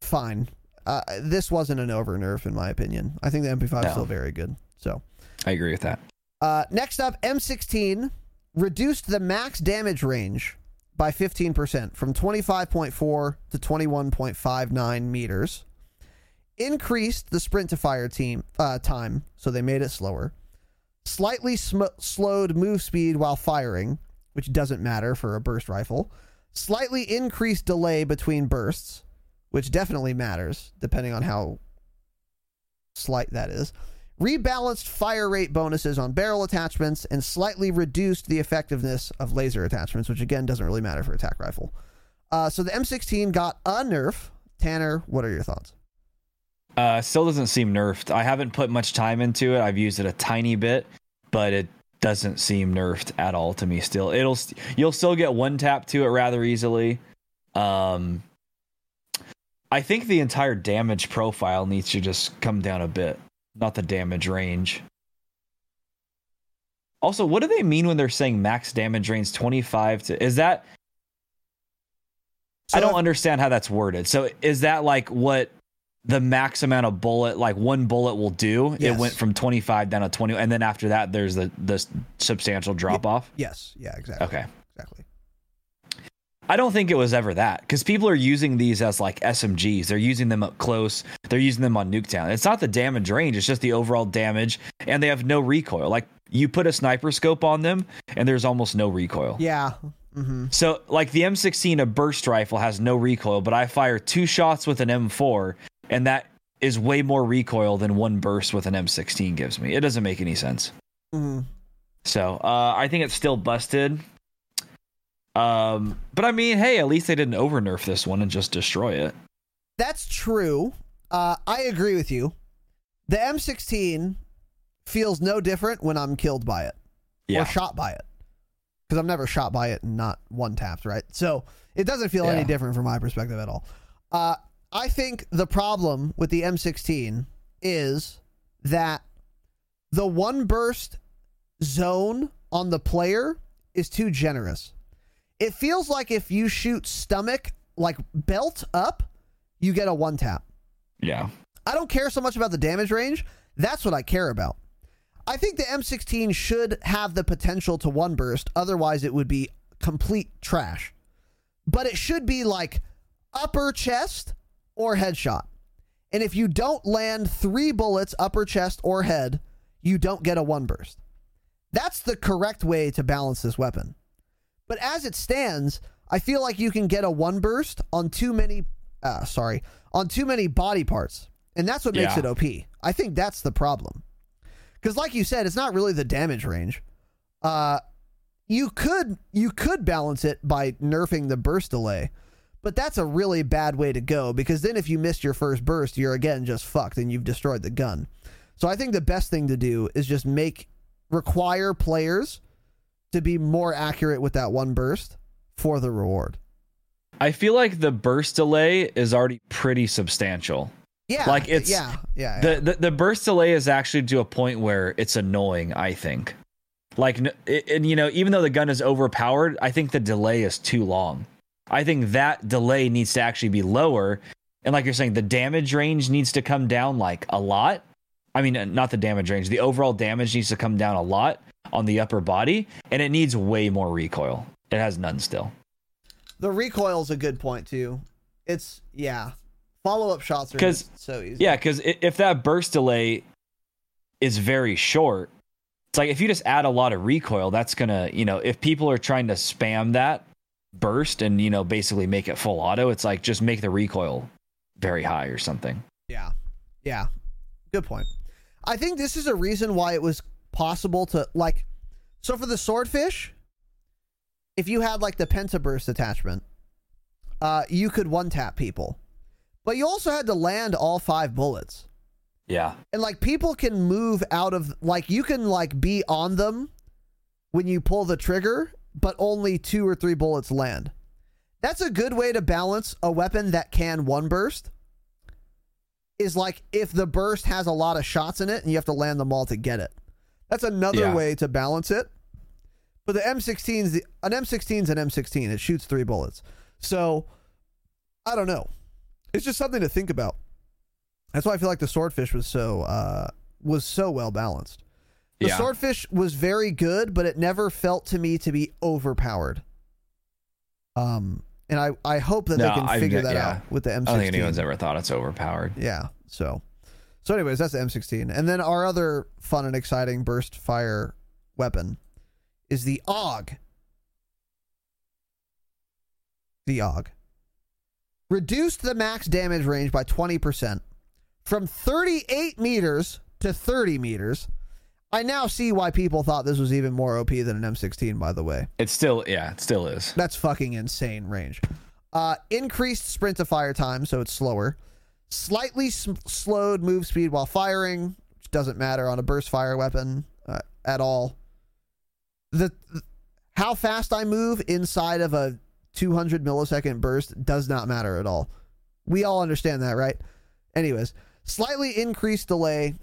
S1: fine. Uh, this wasn't an over nerf, in my opinion. I think the MP5 is still very good. So
S4: I agree with that.
S1: uh, next up, M16 reduced the max damage range by 15% from 25.4 to 21.59 meters. Increased the sprint to fire team uh, time, so they made it slower. Slightly sm- slowed move speed while firing, which doesn't matter for a burst rifle. Slightly increased delay between bursts, which definitely matters depending on how slight that is. Rebalanced fire rate bonuses on barrel attachments and slightly reduced the effectiveness of laser attachments, which again doesn't really matter for a tac rifle. Uh, so the M16 got a nerf. Tanner, what are your thoughts?
S4: Uh, still doesn't seem nerfed. I haven't put much time into it. I've used it a tiny bit, but it doesn't seem nerfed at all to me. Still, it'll st- you'll still get one tap to it rather easily. Um, I think the entire damage profile needs to just come down a bit, not the damage range. Also, what do they mean when they're saying max damage range 25 to is that I don't understand how that's worded. So is that like what the max amount of bullet like one bullet will do?
S1: Yes.
S4: It went from 25 down to 20 and then after that there's the the substantial drop off.
S1: Yes. Yeah, exactly.
S4: Okay.
S1: Exactly.
S4: I don't think it was ever that because people are using these as like SMGs. They're using them up close. They're using them on Nuketown. It's not the damage range; it's just the overall damage, and they have no recoil. Like you put a sniper scope on them, and there's almost no recoil.
S1: Yeah. hmm
S4: So, like the M16, a burst rifle has no recoil, but I fire two shots with an M4, and that is way more recoil than one burst with an M16 gives me. It doesn't make any sense.
S1: hmm
S4: So, uh, I think it's still busted. Um, but I mean, hey, at least they didn't over nerf this one and just destroy it.
S1: That's true. Uh, I agree with you. The M16 feels no different when I'm killed by it
S4: Yeah.
S1: or shot by it. Because I'm never shot by it and not one tapped, right? So It doesn't feel any different from my perspective at all. Uh, I think the problem with the M16 is that the one burst zone on the player is too generous. It feels like if you shoot stomach, like belt up, you get a one tap.
S4: Yeah.
S1: I don't care so much about the damage range. That's what I care about. I think the M16 should have the potential to one burst, otherwise, it would be complete trash. But it should be like upper chest or headshot. And if you don't land three bullets, upper chest or head, you don't get a one burst. That's the correct way to balance this weapon. But as it stands, I feel like you can get a one burst on too many, uh, sorry, on too many body parts. And that's what makes
S4: Yeah.
S1: it OP. I think that's the problem. Because, like you said, it's not really the damage range. Uh, you could you could balance it by nerfing the burst delay, but that's a really bad way to go because then if you miss your first burst, you're again just fucked and you've destroyed the gun. So I think the best thing to do is just make require players to be more accurate with that one burst for the reward.
S4: I feel like the burst delay is already pretty substantial.
S1: Yeah,
S4: Like, it's-
S1: yeah, yeah. yeah.
S4: The, the the burst delay is actually to a point where it's annoying. I think, like, and you know, even though the gun is overpowered, I think the delay is too long. I think that delay needs to actually be lower, and like you're saying, the damage range needs to come down like a lot. I mean, not the damage range. The overall damage needs to come down a lot on the upper body, and it needs way more recoil. It has none still.
S1: the recoil is a good point too. It's yeah. Follow up shots are so easy.
S4: Yeah, because if that burst delay is very short, it's like if you just add a lot of recoil, that's gonna, you know, if people are trying to spam that burst and you know basically make it full auto, it's like just make the recoil very high or something.
S1: Yeah. Yeah. Good point. I think this is a reason why it was possible to like so for the swordfish, if you had like the pentaburst attachment, uh you could one tap people. But you also had to land all five bullets.
S4: Yeah,
S1: And like people can move out of like you can like be on them when you pull the trigger, but only two or three bullets land. That's a good way to balance a weapon that can one burst. Is like if the burst has a lot of shots in it and you have to land them all to get it. That's another
S4: Yeah.
S1: way to balance it. But the M16's the, an M16's an M16. It shoots three bullets. So I don't know. It's just something to think about. That's why I feel like the swordfish was so uh, was so well balanced. The
S4: Yeah.
S1: swordfish was very good, but it never felt to me to be overpowered. Um, and I I hope that they
S4: No,
S1: can
S4: I-
S1: figure that
S4: yeah.
S1: out with the M16.
S4: I don't think anyone's ever thought it's overpowered.
S1: Yeah. So, so anyways, that's the M16, and then our other fun and exciting burst fire weapon is the AUG. The AUG reduced the max damage range by 20% from 38 meters to 30 meters. I now see why people thought this was even more OP than an M16, by the way.
S4: It's still, yeah, it still is.
S1: That's fucking insane range. Uh, increased sprint to fire time, so it's slower. Slightly s- slowed move speed while firing, which doesn't matter on a burst fire weapon uh, at all. The how fast I move inside of a 200 millisecond burst does not matter at all. We all understand that, right? Anyways, slightly increased delay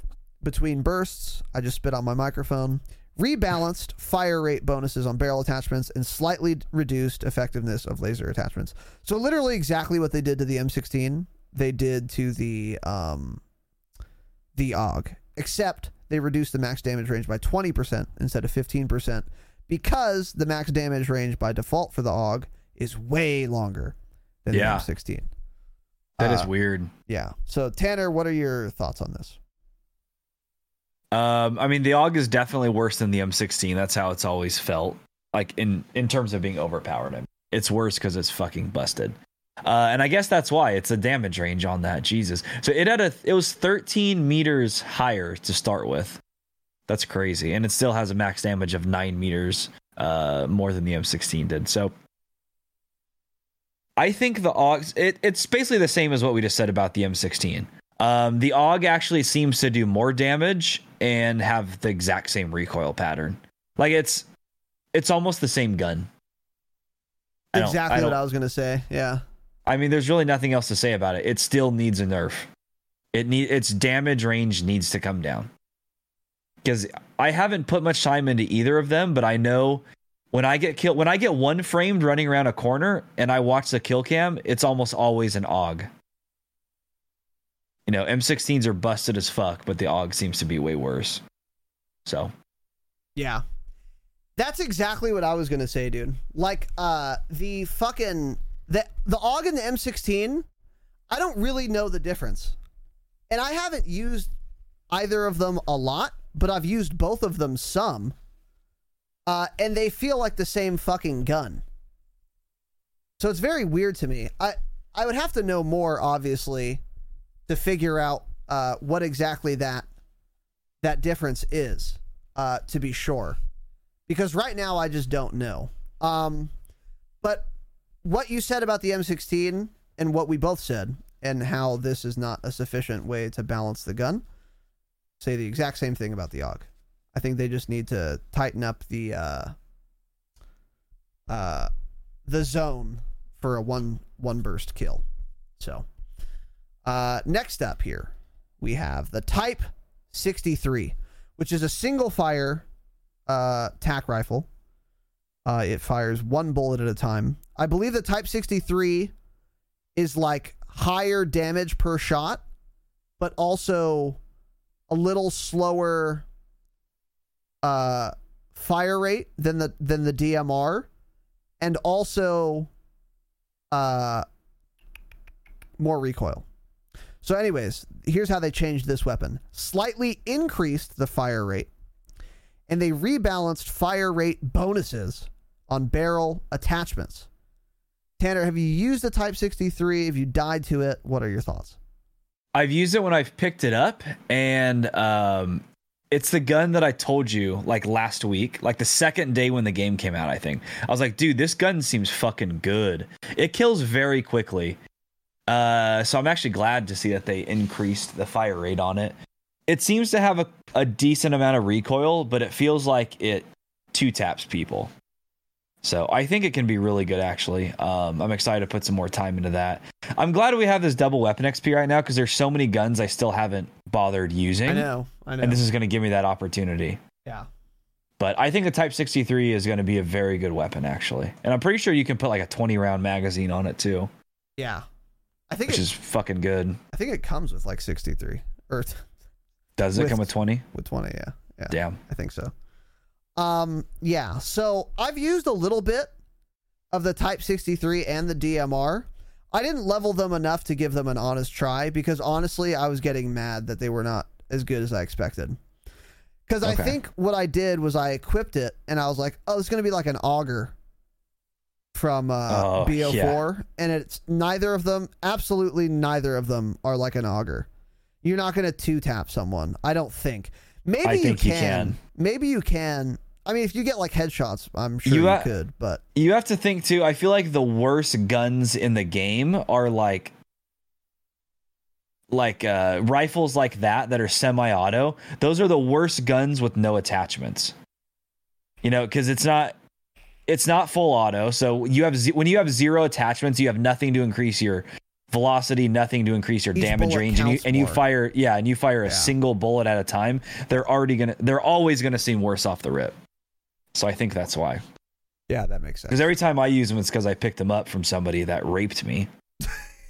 S1: between bursts. I just spit on my microphone. Rebalanced fire rate bonuses on barrel attachments and slightly reduced effectiveness of laser attachments. So literally exactly what they did to the M16, they did to the um the AUG, except they reduced the max damage range by 20% instead of 15% because the max damage range by default for the AUG is way longer than
S4: Yeah.
S1: the M16.
S4: That is
S1: Uh,
S4: weird.
S1: Yeah. So Tanner, what are your thoughts on this?
S4: Um, I mean, the AUG is definitely worse than the M16. That's how it's always felt. Like in in terms of being overpowered, I mean, it's worse because it's fucking busted. Uh, and I guess that's why it's a damage range on that. Jesus. So it had a it was 13 meters higher to start with. That's crazy, and it still has a max damage of nine meters uh, more than the M16 did. So I think the AUG it, it's basically the same as what we just said about the M16. Um, the AUG actually seems to do more damage and have the exact same recoil pattern. Like it's it's almost the same gun. I
S1: exactly
S4: I
S1: what I was gonna say. Yeah.
S4: I mean, there's really nothing else to say about it. It still needs a nerf. It need its damage range needs to come down. Because I haven't put much time into either of them, but I know when I get killed, when I get one framed running around a corner and I watch the kill cam, it's almost always an AUG. You know, M16s are busted as fuck, but the AUG seems to be way worse. So
S1: Yeah. That's exactly what I was gonna say, dude. Like, uh, the fucking the the AUG and the M16, I don't really know the difference, and I haven't used either of them a lot, but I've used both of them some, uh, and they feel like the same fucking gun. So it's very weird to me. I I would have to know more, obviously, to figure out uh, what exactly that that difference is. Uh, to be sure, because right now I just don't know. Um, but what you said about the M16 and what we both said, and how this is not a sufficient way to balance the gun, say the exact same thing about the AUG. I think they just need to tighten up the uh, uh, the zone for a one one burst kill. So, uh, next up here we have the Type 63, which is a single fire uh, tac rifle. Uh, it fires one bullet at a time. I believe the Type 63 is like higher damage per shot, but also a little slower uh, fire rate than the than the DMR, and also uh, more recoil. So, anyways, here's how they changed this weapon: slightly increased the fire rate, and they rebalanced fire rate bonuses on barrel attachments. Tanner, have you used the Type 63? Have you died to it? What are your thoughts?
S4: I've used it when I've picked it up, and um, it's the gun that I told you like last week, like the second day when the game came out. I think I was like, dude, this gun seems fucking good. It kills very quickly. Uh, so I'm actually glad to see that they increased the fire rate on it. It seems to have a, a decent amount of recoil, but it feels like it two taps people. So I think it can be really good actually. Um, I'm excited to put some more time into that. I'm glad we have this double weapon XP right now because there's so many guns I still haven't bothered using.
S1: I know, I know.
S4: And this is going to give me that opportunity.
S1: yeah,
S4: But I think the Type 63 is going to be a very good weapon actually. And I'm pretty sure you can put like a 20 round magazine on it too,
S1: yeah. I think
S4: which
S1: it,
S4: is fucking good.
S1: I think it comes with like 63 or t-
S4: Does it
S1: With-
S4: come with 20?
S1: with 20. Yeah, yeah.
S4: Damn.
S1: I think so. Um, yeah. So I've used a little bit of the Type 63 and the DMR. I didn't level them enough to give them an honest try because honestly, I was getting mad that they were not as good as I expected. Because I think what I did was I equipped it and I was like, oh, it's going to be like an auger from uh,
S4: Oh,
S1: BO4. And it's neither of them, absolutely neither of them are like an auger. You're not going to two tap someone, I don't think. Maybe
S4: I think
S1: you
S4: you
S1: can.
S4: can.
S1: Maybe you can. I mean, if you get like headshots, I'm sure
S4: You
S1: you,
S4: ha-
S1: could. But
S4: You have to think too. I feel like the worst guns in the game are like like uh rifles like that that are semi-auto. Those are the worst guns with no attachments. You know, cuz it's not it's not full auto. So you have ze- when you have zero attachments, you have nothing to increase your velocity, nothing to increase your
S1: Each
S4: damage range and you and you fire yeah, and you fire a
S1: Yeah.
S4: single bullet at a time. They're already to they're always going to seem worse off the rip. So I think that's why.
S1: yeah, that makes sense.
S4: Because every time I use them, it's because I picked them up from somebody that raped me.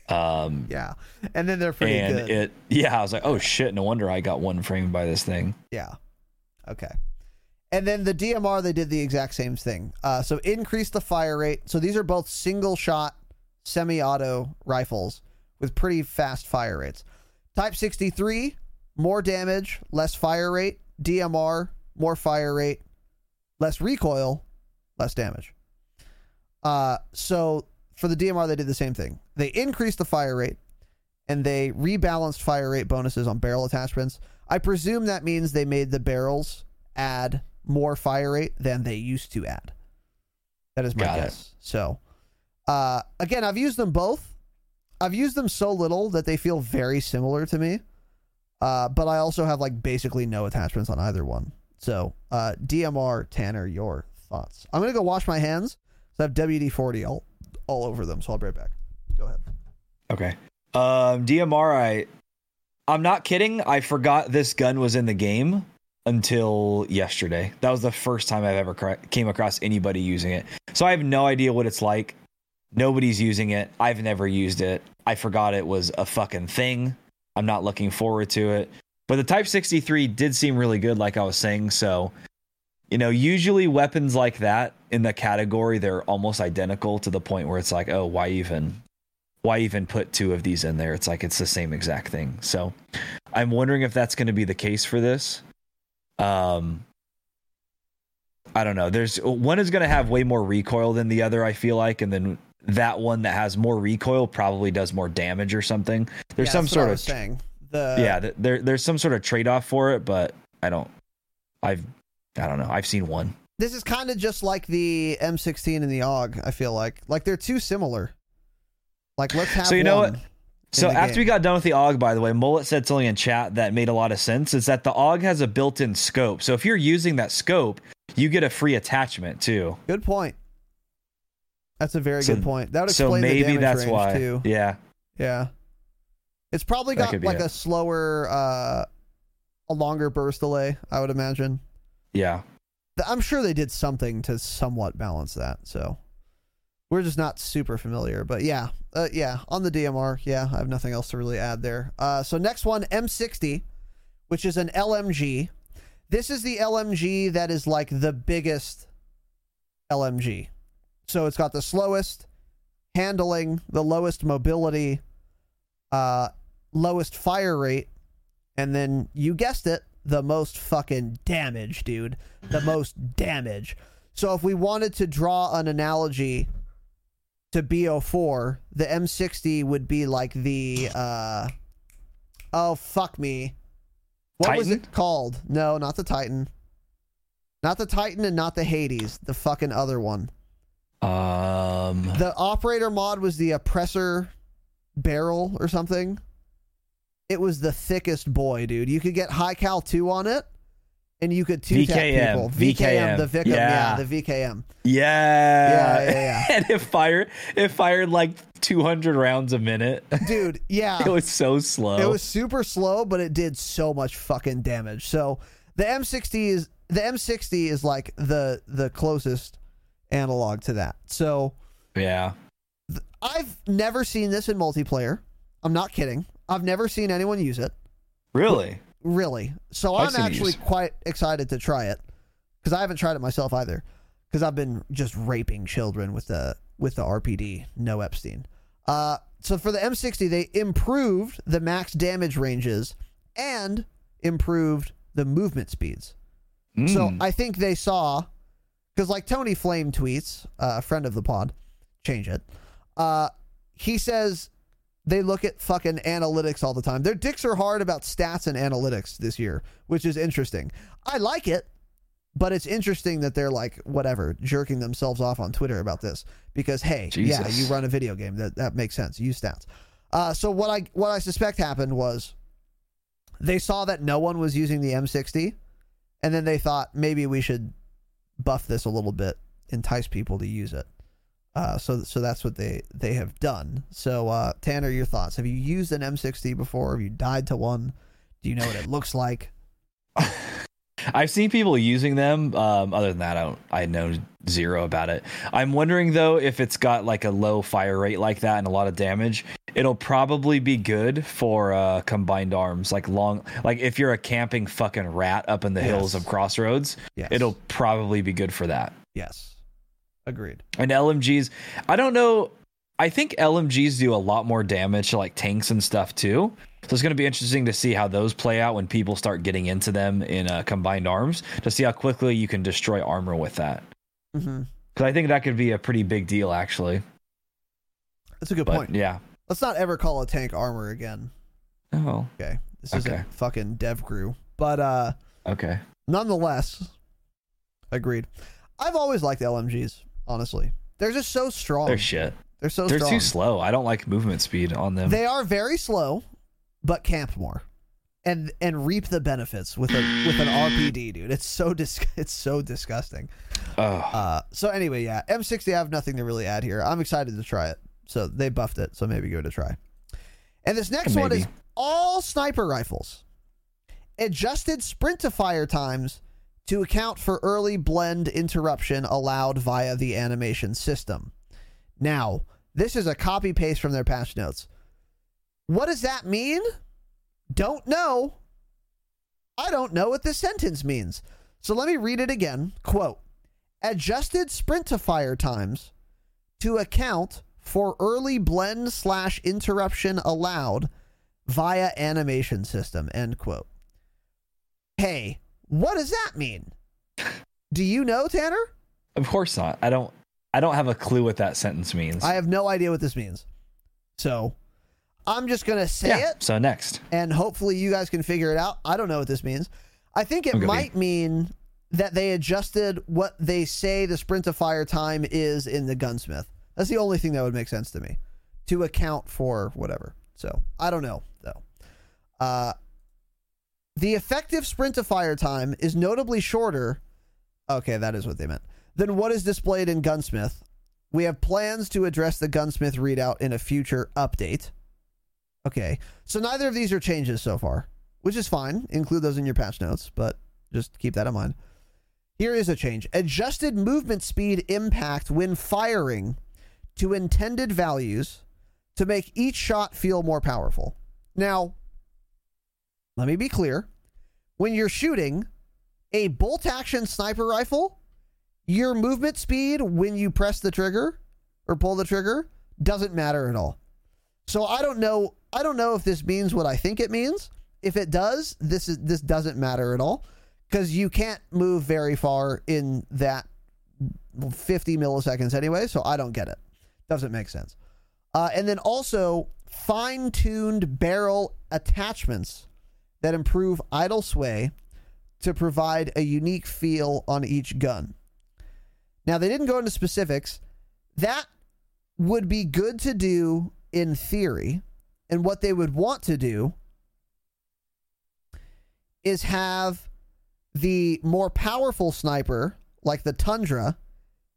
S4: Um,
S1: yeah, and then they're pretty
S4: and
S1: good.
S4: it, yeah, I was like, oh shit, no wonder I got one framed by this thing.
S1: Yeah. Okay. And then the DMR, they did the exact same thing. Uh, so increase the fire rate. So these are both single shot, semi auto rifles with pretty fast fire rates. Type 63, more damage, less fire rate. DMR, more fire rate, less recoil, less damage. Uh, so for the DMR, they did the same thing. They increased the fire rate and they rebalanced fire rate bonuses on barrel attachments. I presume that means they made the barrels add more fire rate than they used to add. That is my
S4: Got it.
S1: guess. So, uh, again, I've used them both. I've used them so little that they feel very similar to me. Uh, but I also have like basically no attachments on either one. So, uh, DMR Tanner, your thoughts? I'm gonna go wash my hands. So I have WD 40 all all over them. So I'll be right back. Go ahead.
S4: Okay. Um, DMR, I, I'm not kidding. I forgot this gun was in the game until yesterday. That was the first time I've ever cra- came across anybody using it. So I have no idea what it's like. Nobody's using it. I've never used it. I forgot it was a fucking thing. I'm not looking forward to it. But the Type 63 did seem really good, like I was saying. So, you know, usually weapons like that in the category, they're almost identical to the point where it's like, oh, why even why even put two of these in there? It's like it's the same exact thing. So I'm wondering if that's going to be the case for this. Um, I don't know. There's one is going to have way more recoil than the other. I feel like, and then that one that has more recoil probably does more damage or something. There's
S1: Yeah,
S4: some sort of
S1: saying. The
S4: yeah. There there's some sort of trade off for it, but I don't. I've I don't know. I've seen one.
S1: This is kind of just like the M16 and the AUG. I feel like like they're too similar. Like let's have.
S4: So you know what? So after
S1: game.
S4: we got done with the AUG, by the way, Mullet said something in chat that made a lot of sense. Is that the AUG has a built-in scope. So if you're using that scope, you get a free attachment too.
S1: Good point. That's a very
S4: So-
S1: good point. That would
S4: So
S1: explain the damage
S4: that's
S1: range
S4: why.
S1: too.
S4: Yeah.
S1: Yeah. It's probably got like
S4: it.
S1: a slower, uh, a longer burst delay. I would imagine.
S4: Yeah.
S1: I'm sure they did something to somewhat balance that. So we're just not super familiar, but yeah, uh, yeah. On the DMR, yeah, I have nothing else to really add there. Uh, so next one, M60, which is an LMG. This is the LMG that is like the biggest LMG. So it's got the slowest handling, the lowest mobility, uh, lowest fire rate, and then you guessed it, the most fucking damage, dude. The most damage. So if we wanted to draw an analogy to BO4, the M60 would be like the uh oh fuck me. What was it called? No, not the Titan. Not the Titan and not the Hades, the fucking other one.
S4: Um.
S1: The operator mod was the oppressor barrel or something. It was the thickest boy, dude. You could get high cal 2 on it and you could two tap people.
S4: VKM,
S1: the Victim, yeah.
S4: yeah.
S1: the VKM.
S4: Yeah.
S1: Yeah, yeah, yeah.
S4: and it fired. It fired like 200 rounds a minute.
S1: Dude, yeah.
S4: it was so slow.
S1: It was super slow, but it did so much fucking damage. So the M60 is the M60 is like the the closest analog to that. So
S4: yeah.
S1: I've never seen this in multiplayer. I'm not kidding. I've never seen anyone use it.
S4: Really.
S1: Really. So
S4: I've
S1: I'm actually quite excited to try it because I haven't tried it myself either. Because I've been just raping children with the with the RPD, no Epstein. Uh, so for the M60, they improved the max damage ranges and improved the movement speeds. So
S4: Mm.
S1: I think they saw because like Tony Flame tweets, uh, a friend of the pod, change it. Uh, he says they look at fucking analytics all the time. Their dicks are hard about stats and analytics this year, which is interesting. I like it, but it's interesting that they're like whatever jerking themselves off on Twitter about this because hey, yeah, you run a video game that that makes sense. Use stats. Uh, so what I what I suspect happened was they saw that no one was using the M60, and then they thought maybe we should buff this a little bit, entice people to use it. Uh, so so that's what they they have done. So uh, Tanner, your thoughts? Have you used an M60 before? Have you died to one? Do you know what it looks like?
S4: I've seen people using them. Um, other than that, I don't. I know zero about it. I'm wondering though if it's got like a low fire rate like that and a lot of damage. It'll probably be good for uh, combined arms, like long. Like if you're a camping fucking rat up in the hills of Crossroads,
S1: Yes.
S4: it'll probably be good for that.
S1: yes, agreed.
S4: And LMGs, I don't know. I think LMGs do a lot more damage to like tanks and stuff too. So it's going to be interesting to see how those play out when people start getting into them in uh, combined arms to see how quickly you can destroy armor with that.
S1: mm-hmm
S4: Because I think that could be a pretty big deal, actually.
S1: That's a good
S4: But
S1: point.
S4: yeah.
S1: Let's not ever call a tank armor again.
S4: Oh,
S1: Okay, this
S4: Okay.
S1: isn't fucking dev crew, but uh,
S4: okay.
S1: nonetheless, agreed. I've always liked LMGs. Honestly, they're just so strong.
S4: They're shit.
S1: They're so
S4: They're
S1: strong.
S4: too slow. I don't like movement speed on them.
S1: They are very slow, but camp more, and and reap the benefits with a with an RPD, dude. It's so dis- it's so disgusting.
S4: Oh,
S1: Uh, so anyway, yeah, M60. I have nothing to really add here. I'm excited to try it. So they buffed it, so maybe give it a try. And this next one is all sniper rifles. Adjusted sprint to fire times to account for early blend interruption allowed via the animation system. Now, this is a copy paste from their patch notes. What does that mean? Don't know. I don't know what this sentence means. So let me read it again. Quote Adjusted sprint to fire times to account for early blend slash interruption allowed via animation system. End quote. Hey, what does that mean? Do you know, Tanner?
S4: of course not. I don't. I don't have a clue what that sentence means.
S1: I have no idea what this means. So I'm just going to say
S4: yeah.
S1: it.
S4: So next.
S1: and hopefully you guys can figure it out. I don't know what this means. I think it might mean that they adjusted what they say the sprint to fire time is in the gunsmith. That's the only thing that would make sense to me to account for whatever. So I don't know though. Uh, the effective sprint to fire time is notably shorter. Okay, that is what they meant. Than what is displayed in Gunsmith. We have plans to address the Gunsmith readout in a future update. Okay, so neither of these are changes so far, which is fine. Include those in your patch notes, but just keep that in mind. Here is a change adjusted movement speed impact when firing to intended values to make each shot feel more powerful. Now, let me be clear when you're shooting a bolt action sniper rifle, your movement speed when you press the trigger or pull the trigger doesn't matter at all. So I don't know. I don't know if this means what I think it means. If it does, this is this doesn't matter at all because you can't move very far in that 50 milliseconds anyway. So I don't get it. Doesn't make sense. Uh, and then also fine-tuned barrel attachments that improve idle sway to provide a unique feel on each gun. Now they didn't go into specifics. That would be good to do in theory. And what they would want to do is have the more powerful sniper, like the Tundra,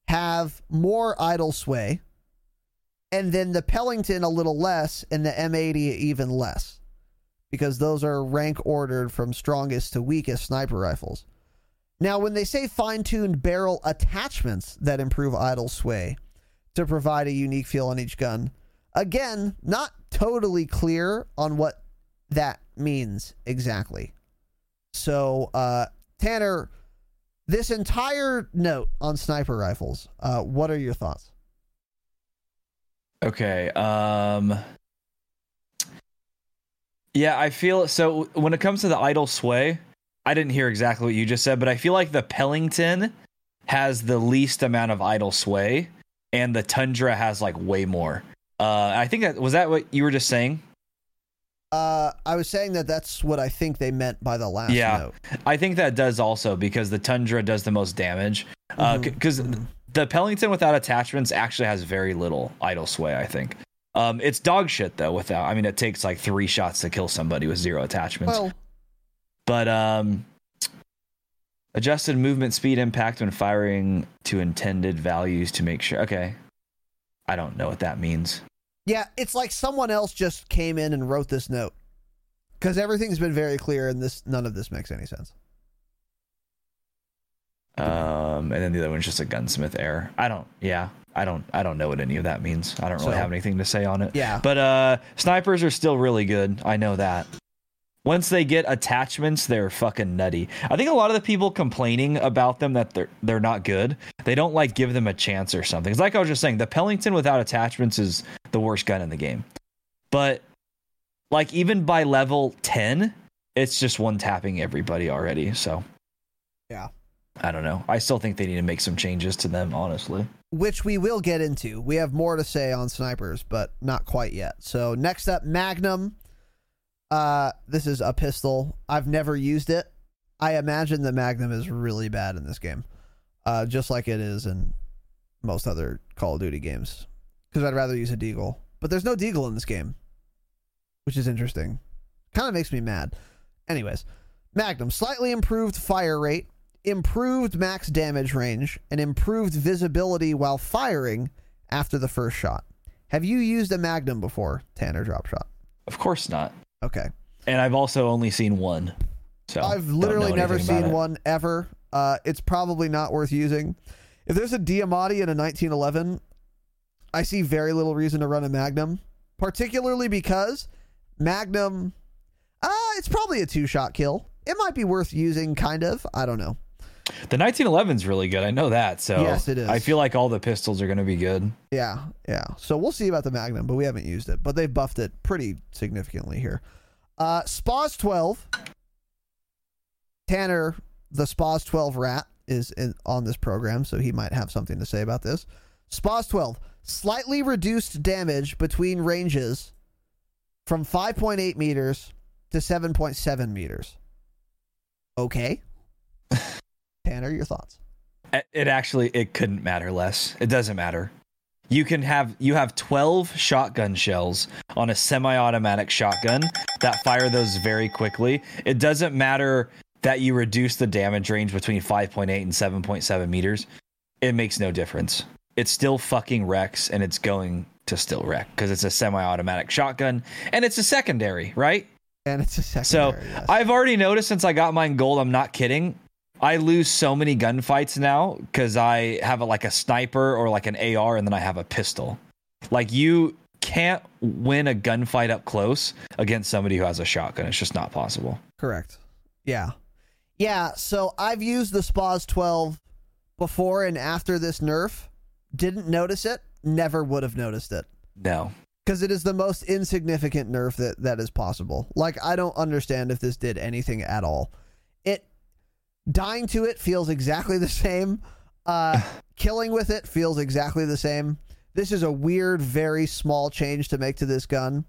S1: have more idle sway, and then the Pelington a little less, and the M80 even less, because those are rank ordered from strongest to weakest sniper rifles. Now, when they say fine tuned barrel attachments that improve idle sway to provide a unique feel on each gun, again, not totally clear on what that means exactly. So, uh, Tanner, this entire note on sniper rifles, uh, what are your thoughts?
S4: Okay. Um Yeah, I feel so when it comes to the idle sway, I didn't hear exactly what you just said, but I feel like the Pelington has the least amount of idle sway and the Tundra has like way more. Uh I think that was that what you were just saying?
S1: Uh, I was saying that that's what I think they meant by the last
S4: Yeah.
S1: note.
S4: I think that does also because the Tundra does the most damage. Uh
S1: Mhm.
S4: cuz the Pelington without attachments actually has very little idle sway, I think. Um it's dog shit though without. I mean it takes like 3 shots to kill somebody with zero attachments.
S1: Well,
S4: but um adjusted movement speed impact when firing to intended values to make sure okay i don't know what that means
S1: yeah, it's like someone else just came in and wrote this note because everything's been very clear, and this none of this makes any sense.
S4: um and then the other one's just a gunsmith error i don't yeah i don't i don't know what any of that means. I don't really
S1: So-
S4: have anything to say on it.
S1: Yeah.
S4: but uh snipers are still really good. I know that. Once they get attachments they're fucking nutty. I think a lot of the people complaining about them that they're they're not good they don't like give them a chance or something. It's like i was just saying the pelington without attachments is the worst gun in the game. But like even by level 10 it's just one tapping everybody already so.
S1: Yeah.
S4: i don't know. I still think they need to make some changes to them honestly
S1: which we will get into. We have more to say on snipers, but not quite yet. So next up, Magnum. Uh, this is a pistol. I've never used it. I imagine the Magnum is really bad in this game, uh, just like it is in most other Call of Duty games. Because I'd rather use a Deagle, but there's no Deagle in this game, which is interesting. Kind of makes me mad. Anyways, Magnum slightly improved fire rate improved max damage range and improved visibility while firing after the first shot. Have you used a Magnum before, Tanner Dropshot?
S4: Of course not.
S1: Okay.
S4: And I've also only seen one. So
S1: I've literally never seen one ever. Uh, it's probably not worth using. If there's a Diamatti in a 1911, I see very little reason to run a Magnum, particularly because Magnum, uh, it's probably a two shot kill. It might be worth using, kind of. I don't know.
S4: The 1911's really good. I know that. So
S1: Yes, it is.
S4: I feel like all the pistols are going to be good.
S1: Yeah, yeah. So we'll see about the Magnum, but we haven't used it. But they've buffed it pretty significantly here. Uh Spas 12. Tanner, the Spas 12 rat, is in, on this program, so he might have something to say about this. Spas 12. Slightly reduced damage between ranges from 5.8 meters to 7.7 meters. Okay. Tanner, your thoughts?
S4: It actually it couldn't matter less. It doesn't matter. You can have you have 12 shotgun shells on a semi-automatic shotgun that fire those very quickly. It doesn't matter that you reduce the damage range between 5.8 and 7.7 meters. It makes no difference. It still fucking wrecks and it's going to still wreck because it's a semi-automatic shotgun and it's a secondary, right?
S1: And it's a
S4: So
S1: secondary. yes.
S4: I've already noticed since I got mine gold, I'm not kidding. I lose so many gunfights now because I have a, like a sniper or like an AR and then I have a pistol. Like you can't win a gunfight up close against somebody who has a shotgun. It's just not possible.
S1: Correct. Yeah. Yeah, so I've used the Spas 12 before and after this nerf. Didn't notice it, never would have noticed it.
S4: No.
S1: Because it is the most insignificant nerf that, that is possible. Like, I don't understand if this did anything at all. Dying to it feels exactly the same. Uh, killing with it feels exactly the same. This is a weird, very small change to make to this gun.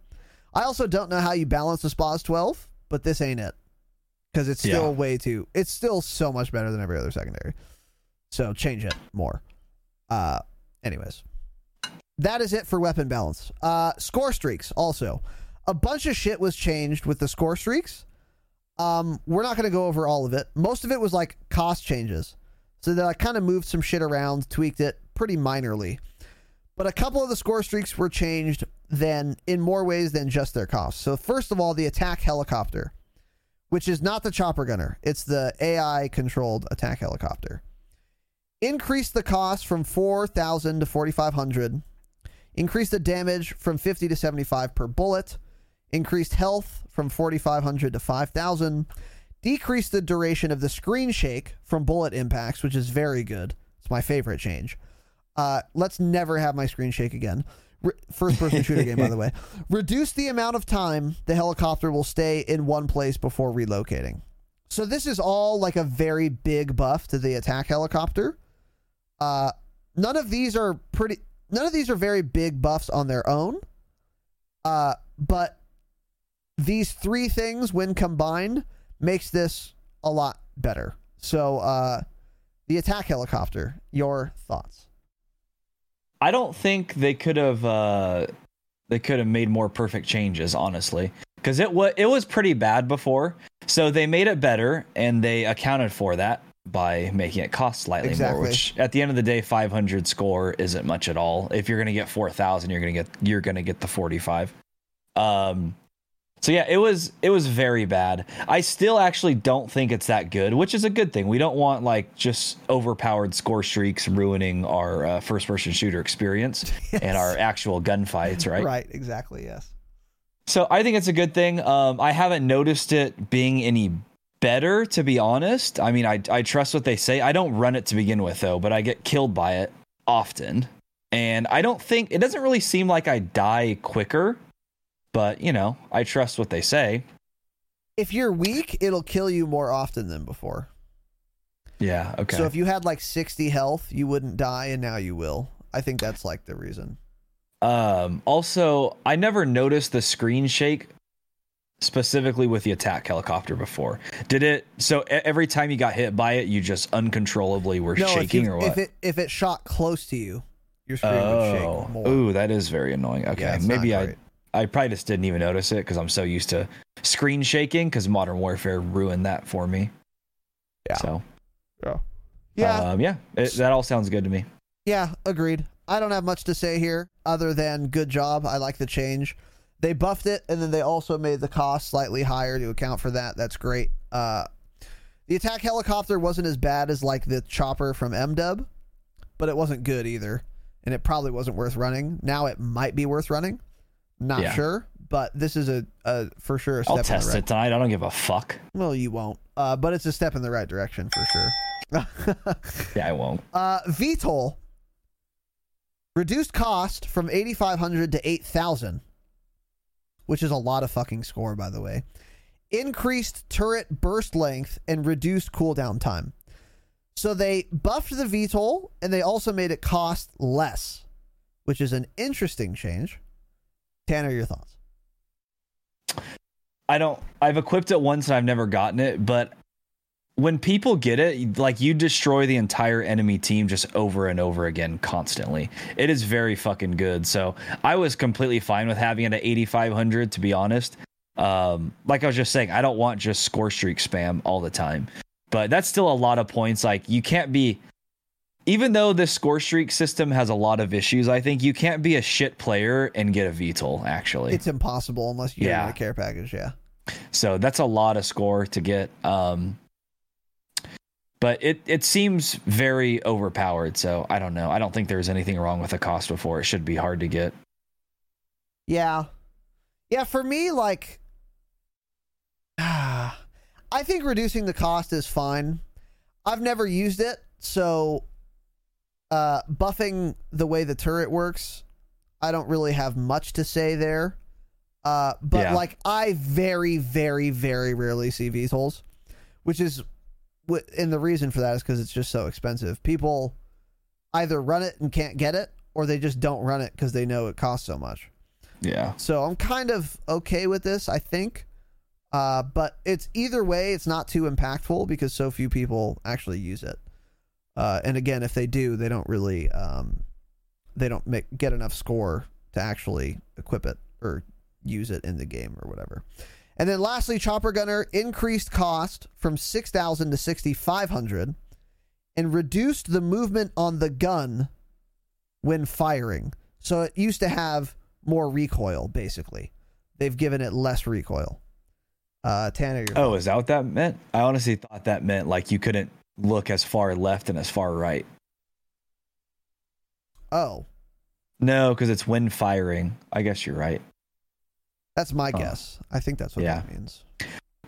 S1: I also don't know how you balance the Spas 12, but this ain't it. Because it's still
S4: Yeah.
S1: way too. It's still so much better than every other secondary. So change it more. Uh, anyways, that is it for weapon balance. Uh, score streaks also. A bunch of shit was changed with the score streaks. Um, we're not going to go over all of it. Most of it was like cost changes. So that like, kind of moved some shit around, tweaked it pretty minorly. But a couple of the score streaks were changed then in more ways than just their cost. So first of all, the attack helicopter, which is not the chopper gunner. It's the AI controlled attack helicopter. Increased the cost from 4,000 to 4,500. Increased the damage from 50 to 75 per bullet. Increased health from 4,500 to 5,000. Decreased the duration of the screen shake from bullet impacts, which is very good. It's my favorite change. Uh, let's never have my screen shake again. Re- First person shooter game, by the way. Reduce the amount of time the helicopter will stay in one place before relocating. So this is all like a very big buff to the attack helicopter. Uh, none of these are pretty. None of these are very big buffs on their own. Uh, but these three things, when combined, makes this a lot better. So, uh, the attack helicopter. Your thoughts?
S4: I don't think they could have uh they could have made more perfect changes, honestly. Because it was it was pretty bad before. So they made it better and they accounted for that by making it cost slightly
S1: Exactly.
S4: more, which at the end of the day, 500 score isn't much at all. If you're gonna get 4,000, you're gonna get you're gonna get the 45. Um, so yeah, it was it was very bad. I still actually don't think it's that good, which is a good thing. We don't want like just overpowered score streaks ruining our uh, first person shooter experience and our actual gunfights, right?
S1: Right. Exactly. Yes.
S4: So I think it's a good thing. Um, I haven't noticed it being any better, to be honest. I mean, I I trust what they say. I don't run it to begin with though, but I get killed by it often, and I don't think it doesn't really seem like I die quicker. But you know, I trust what they say.
S1: If you're weak, it'll kill you more often than before.
S4: Yeah. Okay.
S1: So if you had like 60 health, you wouldn't die, and now you will. I think that's like the reason.
S4: Um, also, I never noticed the screen shake specifically with the attack helicopter before. Did it? So every time you got hit by it, you just uncontrollably were
S1: No,
S4: shaking,
S1: you,
S4: or what?
S1: if it if it shot close to you, your screen would
S4: oh,
S1: shake more.
S4: ooh, that is very annoying. Okay,
S1: Yeah,
S4: maybe I. I probably just didn't even notice it because I'm so used to screen shaking because Modern Warfare ruined that for me.
S1: Yeah.
S4: So
S1: Yeah. Yeah.
S4: Um, yeah. It, that all sounds good to me.
S1: Yeah, agreed. I don't have much to say here other than good job. I like the change. They buffed it and then they also made the cost slightly higher to account for that. That's great. Uh, the attack helicopter wasn't as bad as like the chopper from MDub, but it wasn't good either. And it probably wasn't worth running. Now it might be worth running. Not
S4: Yeah.
S1: sure, but this is a, a for sure a step
S4: I'll
S1: in
S4: test
S1: the right.
S4: it tonight. I don't give a fuck.
S1: Well, you won't. Uh, but it's a step in the right direction for sure.
S4: Yeah, I won't.
S1: Uh, VTOL reduced cost from 8,500 to 8,000, which is a lot of fucking score, by the way. Increased turret burst length and reduced cooldown time. So they buffed the VTOL and they also made it cost less, which is an interesting change. Tanner, your thoughts?
S4: I don't. I've equipped it once and I've never gotten it, but when people get it, like you destroy the entire enemy team just over and over again constantly. It is very fucking good. So I was completely fine with having it at 8,500, to be honest. Um, like I was just saying, I don't want just score streak spam all the time, but that's still a lot of points. Like you can't be. Even though this score streak system has a lot of issues, I think you can't be a shit player and get a VTOL, actually.
S1: It's impossible unless you
S4: Yeah.
S1: get a care package, yeah.
S4: So that's a lot of score to get. Um, but it it seems very overpowered. So I don't know. I don't think there's anything wrong with the cost before. It should be hard to get.
S1: Yeah. Yeah, for me, like, I think reducing the cost is fine. I've never used it, so uh, buffing the way the turret works, I don't really have much to say there. Uh, but
S4: Yeah.
S1: like, I very, very, very rarely see VTOLs, which is, and the reason for that is because it's just so expensive. People either run it and can't get it, or they just don't run it because they know it costs so much.
S4: Yeah.
S1: So I'm kind of okay with this, I think. Uh, but it's either way, it's not too impactful because so few people actually use it. Uh, and again, if they do, they don't really, um, they don't make get enough score to actually equip it or use it in the game or whatever. And then lastly, Chopper Gunner increased cost from six thousand to sixty five hundred, and reduced the movement on the gun when firing. So it used to have more recoil, basically. They've given it less recoil. Uh, Tanner,
S4: Oh, is that what that meant? I honestly thought that meant like you couldn't look as far left and as far right.
S1: oh,
S4: No, because it's when firing. I guess you're right.
S1: that's my
S4: Oh.
S1: guess. I think that's what
S4: Yeah.
S1: that means.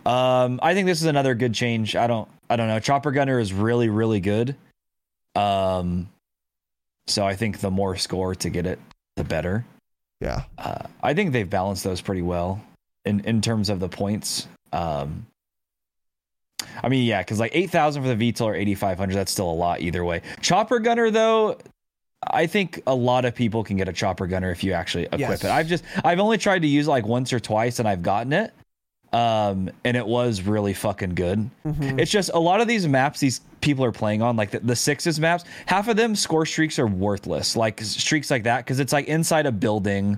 S4: Um, I think this is another good change. I don't, I don't know. Chopper Gunner is really, really good. Um, so I think the more score to get it, the better.
S1: Yeah,
S4: Uh, I think they've balanced those pretty well in in terms of the points. Um, I mean, yeah, because like eight thousand for the VTOL or eighty five hundred, that's still a lot either way. Chopper Gunner though. I think a lot of people can get a chopper gunner if you actually equip
S1: Yes.
S4: it. I've just I've only tried to use it like once or twice and I've gotten it. Um and it was really fucking good.
S1: Mhm.
S4: It's just a lot of these maps these people are playing on, like the, the sixes maps, half of them score streaks are worthless. Like streaks like that, because it's like inside a building.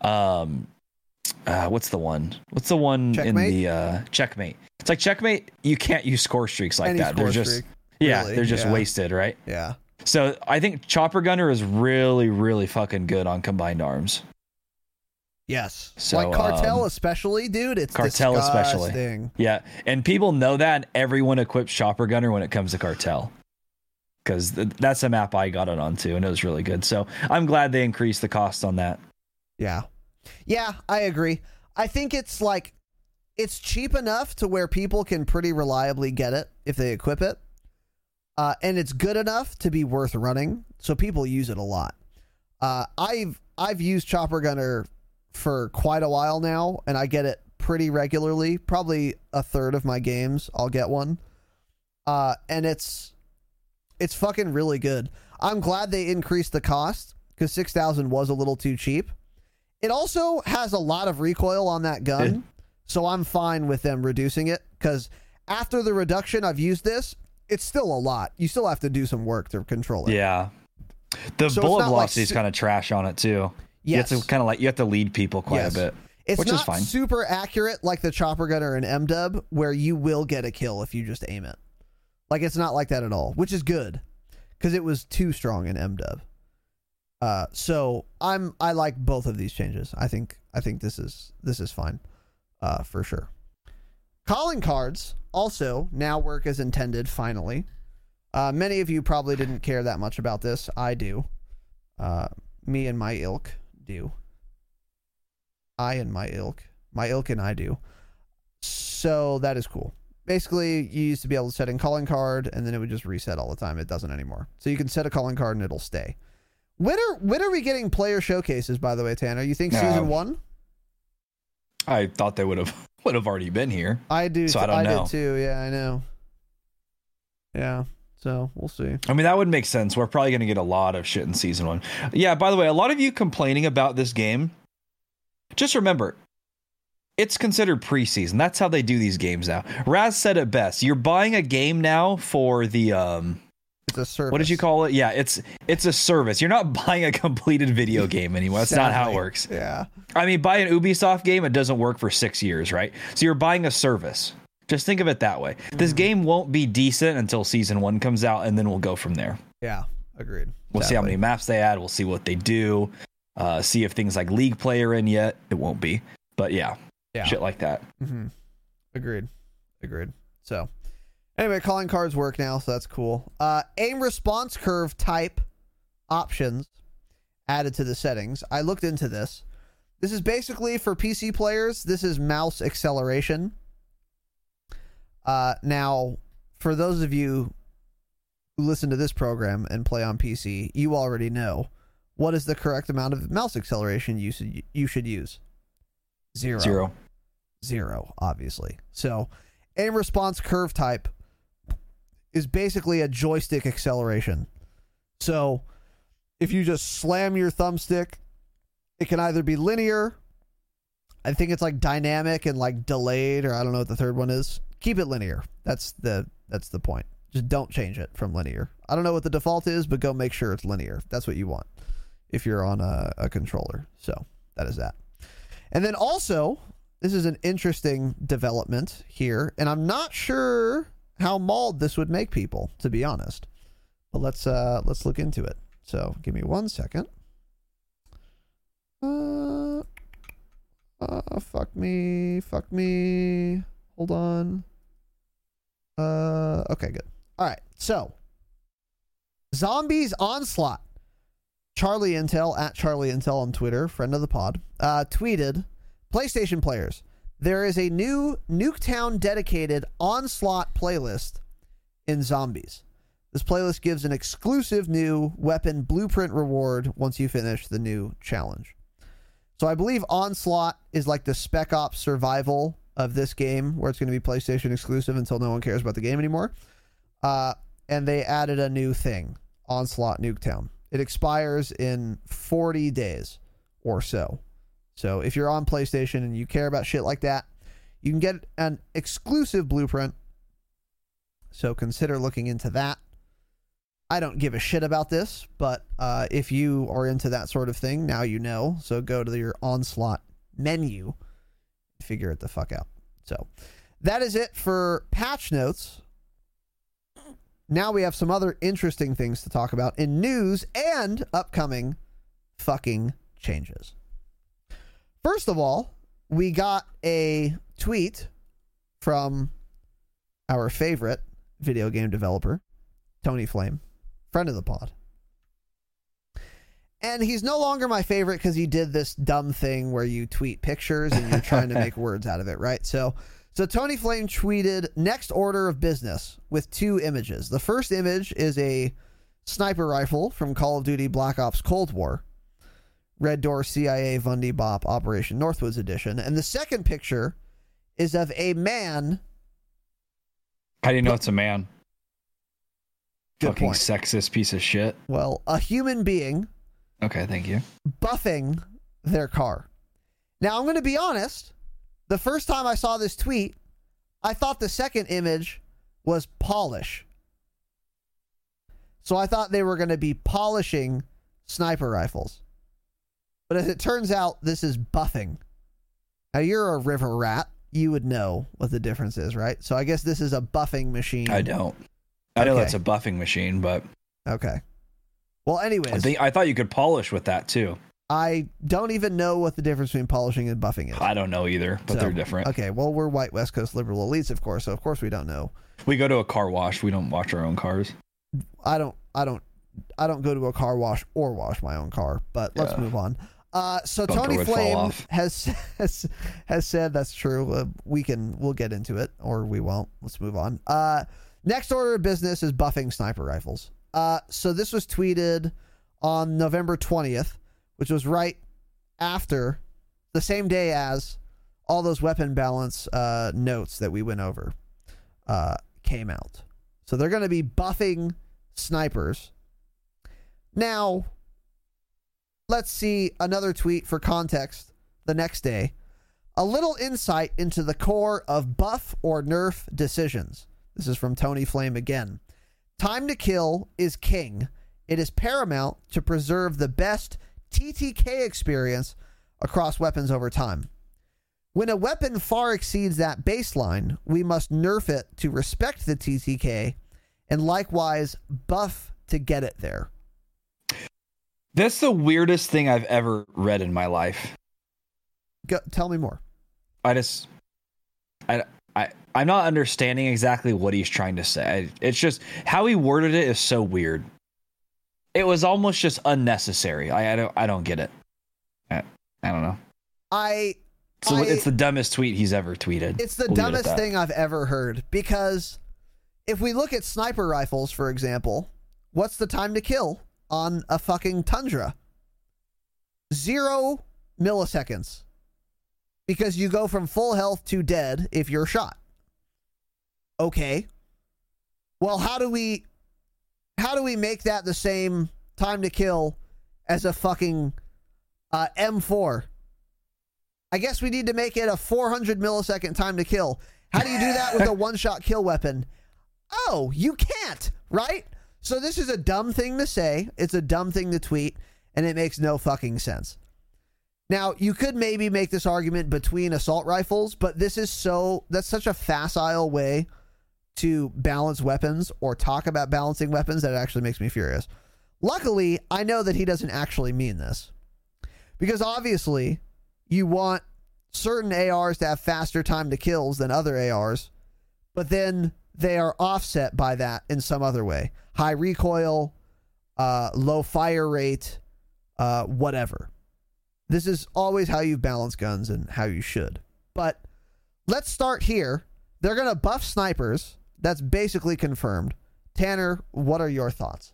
S4: Um, uh, what's the one? What's the one in the uh, checkmate? It's like checkmate. You can't use score streaks like
S1: Any
S4: that. they're just
S1: streak,
S4: yeah,
S1: really,
S4: they're just
S1: yeah.
S4: wasted, right?
S1: yeah.
S4: So I think chopper gunner is really, really fucking good on combined arms.
S1: Yes.
S4: So,
S1: like cartel,
S4: um,
S1: especially, dude. It's
S4: Cartel especially.
S1: disgusting.
S4: Yeah, and people know that, and everyone equips chopper gunner when it comes to cartel. Because th- that's a map I got it onto, and it was really good. So I'm glad they increased the cost on that.
S1: Yeah. Yeah, I agree. I think it's like it's cheap enough to where people can pretty reliably get it if they equip it. Uh, and it's good enough to be worth running, so people use it a lot. Uh, I've I've used Chopper Gunner for quite a while now, and I get it pretty regularly. Probably a third of my games, I'll get one. Uh, and it's it's fucking really good. I'm glad they increased the cost because six thousand was a little too cheap. It also has a lot of recoil on that gun. So I'm fine with them reducing it because after the reduction, I've used this. It's still a lot. You still have to do some work to control it.
S4: Yeah, the
S1: So
S4: bullet velocity is kind of trash on it too.
S1: Yes.
S4: you have to kind of like you have to lead people quite
S1: Yes.
S4: a bit,
S1: It's
S4: which
S1: not
S4: is fine.
S1: super accurate like the chopper gunner in MDub, where you will get a kill if you just aim it. Like it's not like that at all, which is good because it was too strong in MDub. Uh, so I'm I like both of these changes. I think I think this is this is fine, uh, for sure. Calling cards also now work as intended. Finally, uh, many of you probably didn't care that much about this. I do. Uh, me and my ilk do. I and my ilk, my ilk and I do. So that is cool. Basically, you used to be able to set in calling card, and then it would just reset all the time. It doesn't anymore. So you can set a calling card and it'll stay. When are when are we getting player showcases? By the way, Tanner, you think season one?
S4: I thought they would have would have already been here.
S1: I do.
S4: so I don't know.
S1: did too. Yeah, I know. Yeah. So we'll see.
S4: I mean, that would make sense. We're probably going to get a lot of shit in season one. Yeah, by the way, a lot of you complaining about this game, just remember, it's considered preseason. That's how they do these games now. Raz said it best. You're buying a game now for the um
S1: It's a service.
S4: what did you call it? Yeah, it's it's a service. You're not buying a completed video game anymore. That's not how it works.
S1: Yeah.
S4: I mean, buy an Ubisoft game, it doesn't work for six years, right? So you're buying a service. Just think of it that way.
S1: Mm-hmm.
S4: This game won't be decent until season one comes out, and then we'll go from there.
S1: Yeah. Agreed.
S4: We'll see how many maps they add. We'll see what they do. Uh, see if things like League Play are in yet. It won't be, but yeah,
S1: Yeah.
S4: shit like that.
S1: Mm-hmm. Agreed. Agreed. So, anyway, calling cards work now, so that's cool. Uh, aim response curve type options added to the settings. I looked into this. This is basically for PC players. This is mouse acceleration. Uh, now, for those of you who listen to this program and play on PC, you already know what is the correct amount of mouse acceleration you should you should use. Zero.
S4: Zero.
S1: zero, obviously. So, aim response curve type is basically a joystick acceleration. So, if you just slam your thumbstick, it can either be linear. I think it's like dynamic and like delayed, or I don't know what the third one is. Keep it linear. That's the that's the point. Just don't change it from linear. I don't know what the default is, but go make sure it's linear. That's what you want if you're on a, a controller. So that is that. And then also, this is an interesting development here, and I'm not sure how mauled this would make people, to be honest. But let's uh let's look into it. So give me one second. Uh, uh fuck me, fuck me. Hold on. Uh okay, good. All right. So Zombies Onslaught. Charlie Intel at Charlie Intel on Twitter, friend of the pod, uh, tweeted PlayStation players, there is a new Nuketown dedicated Onslaught playlist in Zombies. This playlist gives an exclusive new weapon blueprint reward once you finish the new challenge. So I believe Onslaught is like the Spec Ops survival of this game, where it's going to be PlayStation exclusive until no one cares about the game anymore. Uh, and they added a new thing, Onslaught Nuketown. It expires in 40 days or so. So if you're on PlayStation and you care about shit like that, you can get an exclusive blueprint. So consider looking into that. I don't give a shit about this, but uh, if you are into that sort of thing, now you know. So go to your Onslaught menu, figure it the fuck out. So that is it for patch notes. Now we have some other interesting things to talk about in news and upcoming fucking changes. First of all, we got a tweet from our favorite video game developer, Tony Flame, friend of the pod. And he's no longer my favorite because he did this dumb thing where you tweet pictures and you're trying to make words out of it, right? So, so Tony Flame tweeted next order of business with two images. The first image is a sniper rifle from Call of Duty Black Ops Cold War, Red Door CIA Bundy Bop Operation Northwoods Edition, and the second picture is of a man.
S4: How do you know it's a man?
S1: Good
S4: Fucking
S1: point.
S4: sexist piece of shit.
S1: Well, a human being
S4: Okay, thank you.
S1: buffing their car. Now, I'm going to be honest. The first time I saw this tweet, I thought the second image was polish. So I thought they were going to be polishing sniper rifles. But as it turns out, this is buffing. Now, you're a river rat. You would know what the difference is, right? So I guess this is a buffing machine.
S4: I don't. I know
S1: Okay.
S4: that's a buffing machine, but
S1: Okay. Well,
S4: I
S1: anyways,
S4: think I thought you could polish with that too.
S1: I don't even know what the difference between polishing and buffing is.
S4: I don't know either, but
S1: So,
S4: they're different.
S1: Okay, well, we're white West Coast liberal elites, of course, so of course we don't know.
S4: We go to a car wash. We don't wash our own cars.
S1: I don't, I don't, I don't go to a car wash or wash my own car. But let's
S4: Yeah.
S1: move on. Uh, so
S4: Bumper
S1: Tony Flame has, has has said that's true. Uh, we can we'll get into it, or we won't. Let's move on. Uh, next order of business is buffing sniper rifles. Uh, so this was tweeted on November twentieth, which was right after the same day as all those weapon balance uh, notes that we went over uh, came out. So they're going to be buffing snipers. Now, let's see another tweet for context the next day. A little insight into the core of buff or nerf decisions. This is from Tony Flame again. Time to kill is king. It is paramount to preserve the best TTK experience across weapons over time. When a weapon far exceeds that baseline, we must nerf it to respect the TTK and likewise buff to get it there.
S4: That's the weirdest thing I've ever read in my life.
S1: Go, tell me more.
S4: I just, I, I, I'm not understanding exactly what he's trying to say. I, it's just how he worded it is so weird. It was almost just unnecessary. I, I don't, I don't get it. I, I don't know.
S1: I
S4: So
S1: I-
S4: it's the dumbest tweet he's ever tweeted.
S1: It's the
S4: We'll
S1: dumbest thing I've ever heard because if we look at sniper rifles, for example, what's the time to kill on a fucking Tundra? Zero milliseconds. Because you go from full health to dead if you're shot. Okay. Well, how do we how do we make that the same time to kill as a fucking uh, M4? I guess we need to make it a 400 millisecond time to kill. How do you do that with a one shot kill weapon? Oh, you can't, right? So this is a dumb thing to say. It's a dumb thing to tweet, and it makes no fucking sense. Now, you could maybe make this argument between assault rifles, but this is so that's such a facile way to balance weapons or talk about balancing weapons that it actually makes me furious. Luckily, I know that he doesn't actually mean this. Because obviously, you want certain ARs to have faster time to kills than other ARs, but then they are offset by that in some other way. High recoil, uh, low fire rate, uh, whatever. This is always how you balance guns and how you should. But let's start here. They're going to buff snipers. That's basically confirmed. Tanner, what are your thoughts?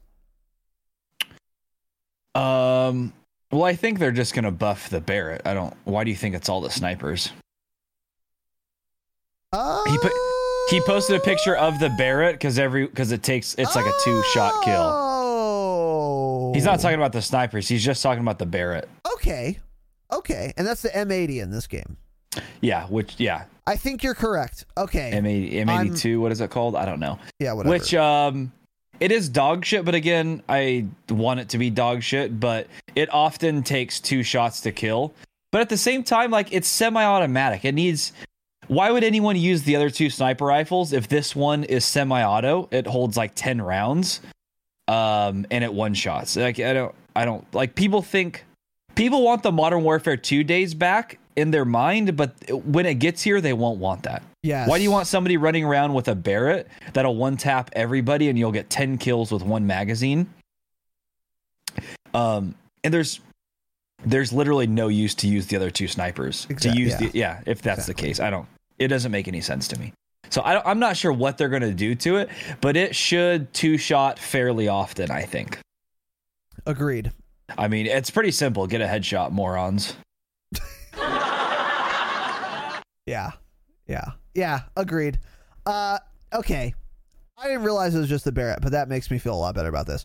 S4: Um. Well, I think they're just gonna buff the Barrett. I don't. Why do you think it's all the snipers?
S1: Uh,
S4: He put- He posted a picture of the Barrett because every because it takes it's like a two shot kill.
S1: Oh.
S4: He's not talking about the snipers. He's just talking about the Barrett.
S1: Okay. Okay. And that's the M80 in this game.
S4: Yeah, which yeah,
S1: I think you're correct. Okay.
S4: M eighty M eighty two. What is it called? I don't know.
S1: yeah, whatever.
S4: Which um, it is dog shit. But again, I want it to be dog shit. But it often takes two shots to kill. But at the same time, like it's semi-automatic. It needs. Why would anyone use the other two sniper rifles if this one is semi-auto? It holds like ten rounds, um, and it one shots. Like I don't, I don't like people think people want the Modern Warfare two days back in their mind, but when it gets here, they won't want that.
S1: yes.
S4: Why do you want somebody running around with a Barrett that'll one tap everybody and you'll get 10 kills with one magazine? Um and there's there's literally no use to use the other two snipers.
S1: Exact-
S4: to use
S1: yeah.
S4: the yeah, if that's
S1: Exactly.
S4: the case. I don't it doesn't make any sense to me. So I don't, I'm not sure what they're going to do to it, but it should two shot fairly often, I think.
S1: Agreed.
S4: I mean, it's pretty simple. Get a headshot, morons.
S1: Yeah. Yeah. Yeah. Agreed. Uh, okay. I didn't realize it was just the Barrett, but that makes me feel a lot better about this.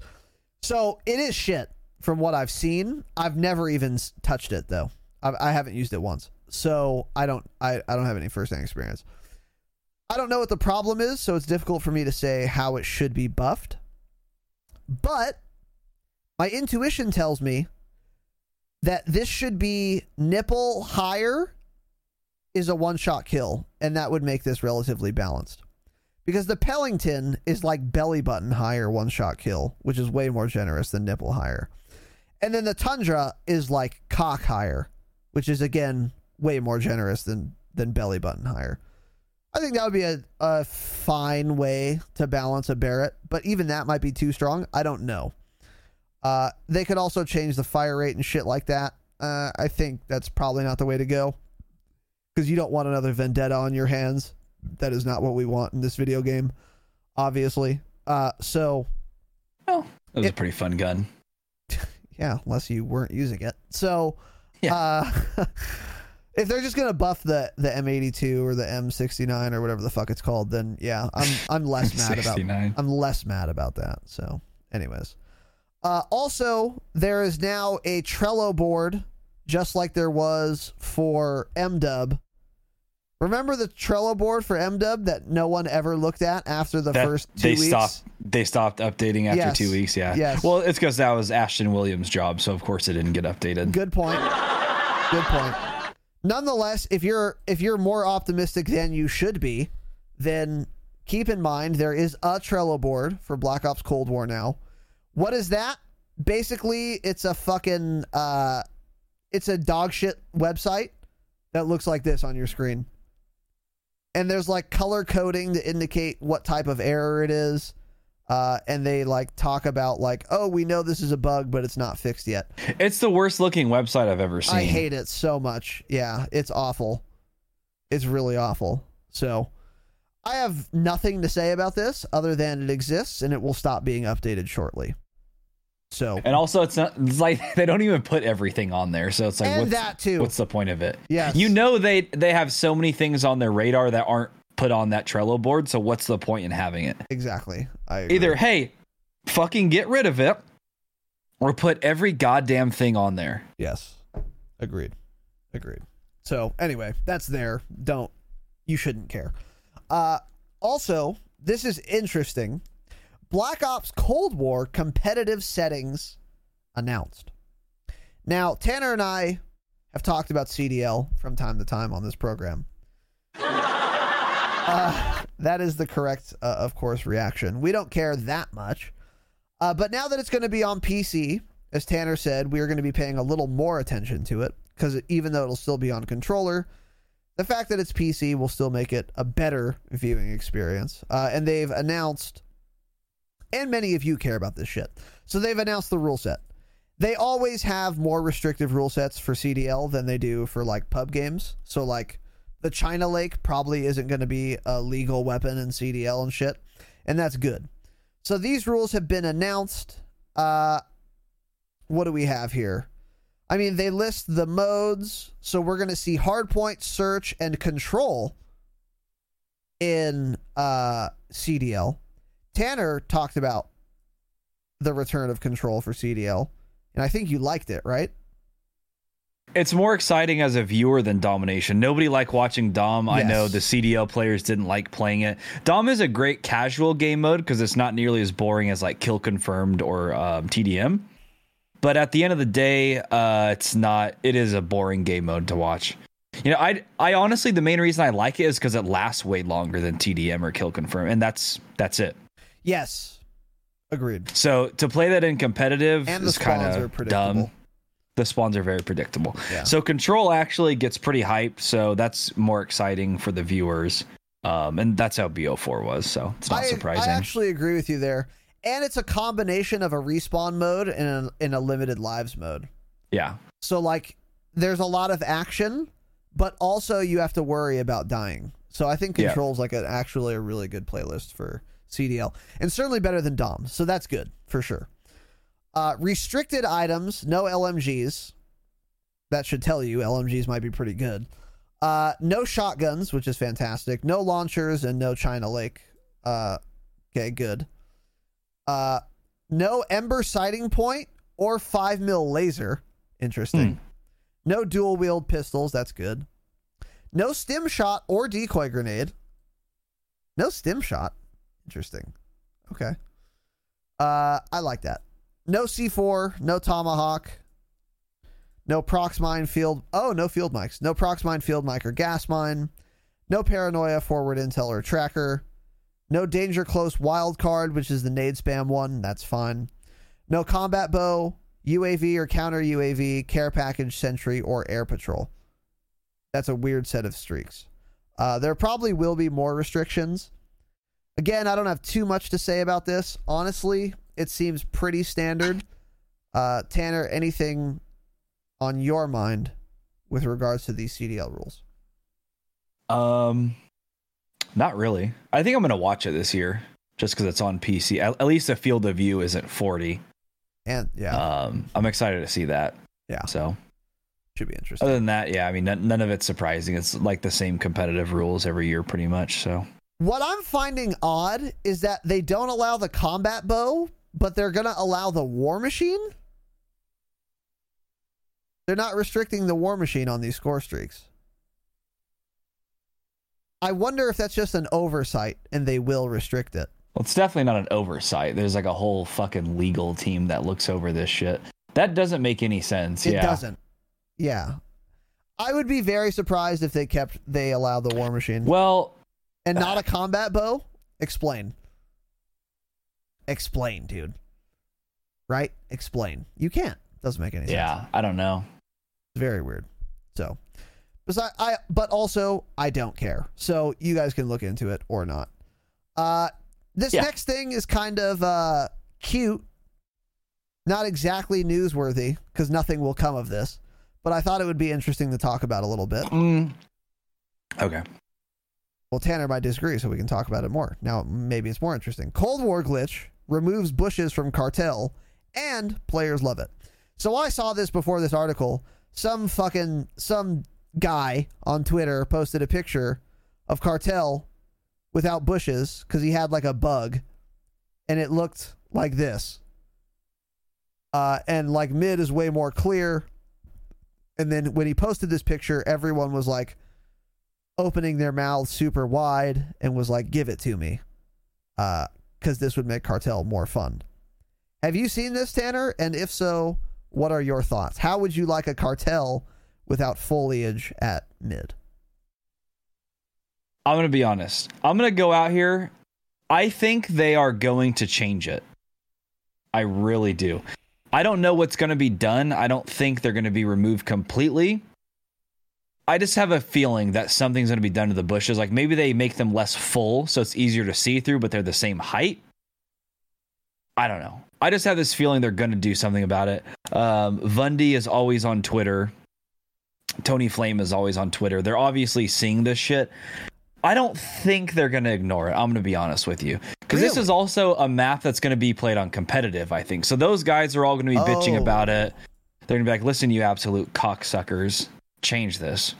S1: So it is shit from what I've seen. I've never even touched it though. I, I haven't used it once, so I don't. I, I don't have any first hand experience. I don't know what the problem is, so it's difficult for me to say how it should be buffed. But my intuition tells me that this should be nipple higher is a one shot kill, and that would make this relatively balanced. because the Pelington is like belly button higher one shot kill, which is way more generous than nipple higher. And then the Tundra is like cock higher, which is again way more generous than than belly button higher. I think that would be a, a fine way to balance a Barrett, but even that might be too strong. I don't know. Uh, they could also change the fire rate and shit like that. Uh, I think that's probably not the way to go because you don't want another vendetta on your hands. That is not what we want in this video game, obviously. Uh, so
S4: Well, it was
S1: It-
S4: a pretty fun gun.
S1: yeah, unless you weren't using it. So,
S4: Yeah.
S1: if they're just gonna buff the the M82 or the M69 or whatever the fuck it's called, then yeah, I'm I'm less mad about
S4: 69.
S1: I'm less mad about that. So, anyways, uh, also there is now a Trello board, just like there was for MDub. Remember the Trello board for MDub that no one ever looked at after the
S4: That-
S1: first two
S4: they
S1: weeks?
S4: stopped. They stopped updating after
S1: Yes.
S4: two weeks. Yeah.
S1: Yes.
S4: Well, it's because that was Ashton Williams' job, so of course it didn't get updated.
S1: Good point. Good point. Nonetheless, if you're if you're more optimistic than you should be, then keep in mind there is a Trello board for Black Ops Cold War now. What is that? Basically, it's a fucking uh it's a dog shit website that looks like this on your screen. And there's like color coding to indicate what type of error it is. Uh, and they like talk about like, oh, we know this is a bug, but it's not fixed yet.
S4: It's the worst looking website I've ever seen.
S1: I hate it so much. Yeah, it's awful. It's really awful. So, I have nothing to say about this other than it exists and it will stop being updated shortly. So,
S4: And also, it's not. It's like they don't even put everything on there, so it's like,
S1: and
S4: what's,
S1: that too.
S4: what's the point of it?
S1: Yeah,
S4: You know they they have so many things on their radar that aren't put on that Trello board. So what's the point in having it?
S1: exactly.
S4: Either hey, fucking get rid of it, or put every goddamn thing on there.
S1: Yes. Agreed. Agreed. So anyway, that's there. Don't you shouldn't care. Uh also, this is interesting. Black Ops Cold War competitive settings announced. Now, Tanner and I have talked about CDL from time to time on this program. Uh, that is the correct, uh, of course, reaction. We don't care that much. Uh, but now that it's going to be on PC, as Tanner said, we are going to be paying a little more attention to it because even though it'll still be on controller, the fact that it's PC will still make it a better viewing experience. Uh, and they've announced, and many of you care about this shit, so they've announced the rule set. They always have more restrictive rule sets for CDL than they do for like pub games. So like the China Lake probably isn't going to be a legal weapon in CDL and shit, and that's good. So these rules have been announced. Uh, what do we have here? I mean, they list the modes. So we're going to see hardpoint, search, and control in uh, CDL. Tanner talked about the return of control for CDL, and I think you liked it, right?
S4: It's more exciting as a viewer than domination. Nobody liked watching Dom. I know the CDL players didn't like playing it. Dom is a great casual game mode because it's not nearly as boring as like Kill Confirmed or um, TDM. But at the end of the day, uh, it's not. It is a boring game mode to watch. You know, I I honestly the main reason I like it is because it lasts way longer than TDM or Kill Confirm, and that's that's it.
S1: Yes. Agreed.
S4: So to play that in competitive
S1: And the
S4: is kind of
S1: predictable.
S4: dumb. The spawns are very predictable.
S1: Yeah.
S4: So control actually gets pretty hyped, so that's more exciting for the viewers. Um, and that's how BO4 was, so it's not
S1: I,
S4: surprising.
S1: I actually agree with you there. And it's a combination of a respawn mode and a, and a limited lives mode.
S4: yeah.
S1: So like there's a lot of action, but also you have to worry about dying. So I think
S4: Yeah.
S1: controls like a, actually a really good playlist for CDL and certainly better than Dom. So that's good for sure. Uh, restricted items, no LMGs. That should tell you LMGs might be pretty good. Uh, no shotguns, which is fantastic. No launchers and no China Lake. Uh, okay, good. Uh, no Ember sighting point or five mil laser. Interesting. No dual wield pistols. That's good. No stim shot or decoy grenade. No stim shot. Interesting. Okay. Uh, I like that. No C4. No tomahawk. No prox mine field. Oh, no field mics. No prox mine field mic or gas mine. No paranoia forward intel or tracker. No danger close wild card, which is the nade spam one. That's fine. No combat bow, UAV or counter UAV, care package, sentry, or air patrol. That's a weird set of streaks. Uh, there probably will be more restrictions. Again, I don't have too much to say about this. Honestly, it seems pretty standard. Uh, Tanner, anything on your mind with regards to these CDL rules?
S4: Um, not really. I think I'm gonna watch it this year just because it's on PC. At, at least the field of view isn't 40.
S1: And yeah,
S4: Um, I'm excited to see that.
S1: yeah,
S4: So
S1: should be interesting.
S4: other than that, yeah, I mean, none, none of it's surprising. It's like the same competitive rules every year, pretty much. So
S1: What I'm finding odd is that they don't allow the combat bow, but they're going to allow the war machine. They're not restricting the war machine on these score streaks. I wonder if that's just an oversight and they will restrict it.
S4: well, it's definitely not an oversight. There's like a whole fucking legal team that looks over this shit. That doesn't make any sense.
S1: It
S4: yeah.
S1: doesn't. Yeah. I would be very surprised if they kept they allow the war machine
S4: Well,
S1: and not a combat bow. Explain. Explain, dude. Right? Explain. You can't. Doesn't make any sense.
S4: yeah, I don't know.
S1: It's very weird. So, besi I, but also I don't care. So you guys can look into it or not. Uh, this
S4: Yeah.
S1: next thing is kind of uh cute. Not exactly newsworthy because nothing will come of this, but I thought it would be interesting to talk about a little bit.
S4: Mm. Okay.
S1: Well, Tanner might disagree, so we can talk about it more. Now, maybe it's more interesting. Cold War glitch removes bushes from cartel, and players love it. So I saw this before this article. Some fucking some guy on Twitter posted a picture of cartel without bushes because he had like a bug, and it looked like this. Uh, and like mid is way more clear. And then when he posted this picture, everyone was like, opening their mouths super wide and was like, "Give it to me," because this would make cartel more fun. Have you seen this, Tanner? And if so, what are your thoughts? How would you like a cartel without foliage at mid?
S4: I'm going to be honest. I'm going to go out here. I think they are going to change it. I really do. I don't know what's going to be done. I don't think they're going to be removed completely. I just have a feeling that something's going to be done to the bushes. Like maybe they make them less full so it's easier to see through, but they're the same height. I don't know. I just have this feeling they're going to do something about it. Um, Vundy is always on Twitter. Tony Flame is always on Twitter. They're obviously seeing this shit. I don't think they're going to ignore it. I'm going to be honest with you. Because this is also a map that's going to be played on competitive, I think. So those guys are all going to be bitching
S1: Oh.
S4: about it. They're going to be like, listen, you absolute cocksuckers, change this.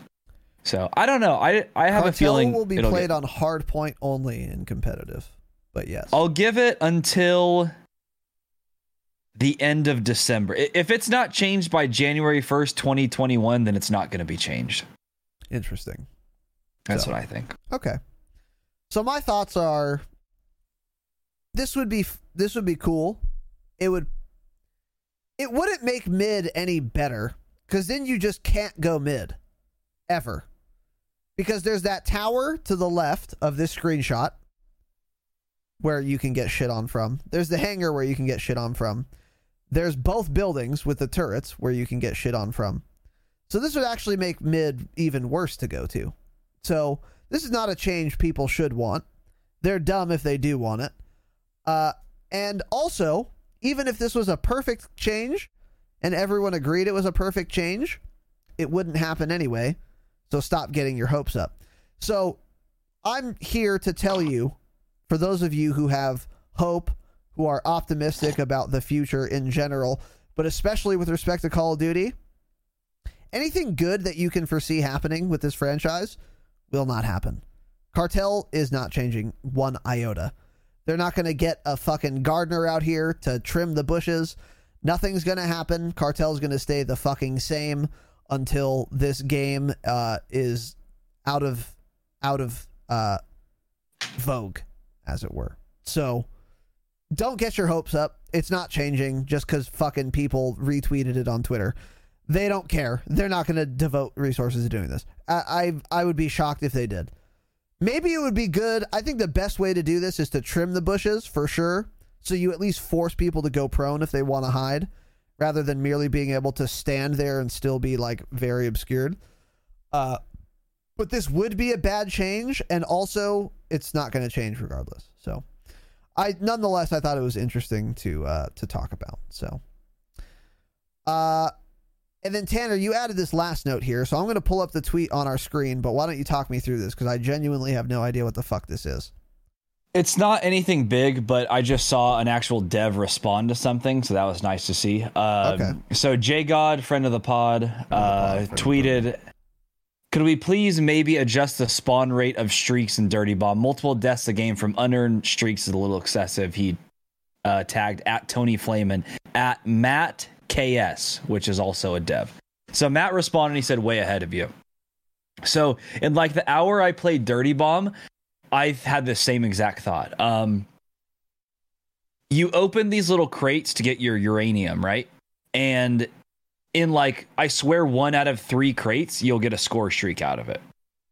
S4: So I don't know. I, I have
S1: cartel
S4: a feeling
S1: will be played
S4: get-
S1: on hard point only in competitive. But yes,
S4: I'll give it until the end of December. If it's not changed by January 1st, 2021, then it's not going to be changed.
S1: interesting.
S4: That's
S1: So-
S4: what I think.
S1: Okay. So my thoughts are this would be this would be cool. It would it wouldn't make mid any better cuz then you just can't go mid ever. Because there's that tower to the left of this screenshot where you can get shit on from. There's the hangar where you can get shit on from. There's both buildings with the turrets where you can get shit on from. So this would actually make mid even worse to go to. So this is not a change people should want. They're dumb if they do want it. Uh, and also, even if this was a perfect change and everyone agreed it was a perfect change, it wouldn't happen anyway. So stop getting your hopes up. So I'm here to tell you, for those of you who have hope, who are optimistic about the future in general, but especially with respect to Call of Duty, anything good that you can foresee happening with this franchise will not happen. Cartel is not changing one iota. They're not going to get a fucking gardener out here to trim the bushes. Nothing's going to happen. Cartel's going to stay the fucking same until this game uh, is out of out of uh, vogue, as it were. So don't get your hopes up. It's not changing just because fucking people retweeted it on Twitter. They don't care. They're not going to devote resources to doing this. I, I I would be shocked if they did. Maybe it would be good. I think the best way to do this is to trim the bushes for sure. So you at least force people to go prone if they want to hide rather than merely being able to stand there and still be like very obscured. Uh, but this would be a bad change, and also it's not going to change regardless. So, I nonetheless I thought it was interesting to uh, to talk about. So, uh, and then Tanner, you added this last note here, so I'm going to pull up the tweet on our screen. But why don't you talk me through this because I genuinely have no idea what the fuck this is.
S4: It's not anything big, but I just saw an actual dev respond to something, so that was nice to see. Um,
S1: Okay.
S4: So JGOD, friend of the pod, uh,
S1: pod, of the
S4: tweeted, "Could we please maybe adjust the spawn rate of streaks in Dirty Bomb? Multiple deaths a game from unearned streaks is a little excessive." He uh, tagged at Tony Flamen at Matt KS, which is also a dev. So Matt responded. He said, "Way ahead of you." So in like the hour I played Dirty Bomb, I've had the same exact thought. Um, you open these little crates to get your uranium, right? And in like, I swear, one out of three crates, you'll get a score streak out of it.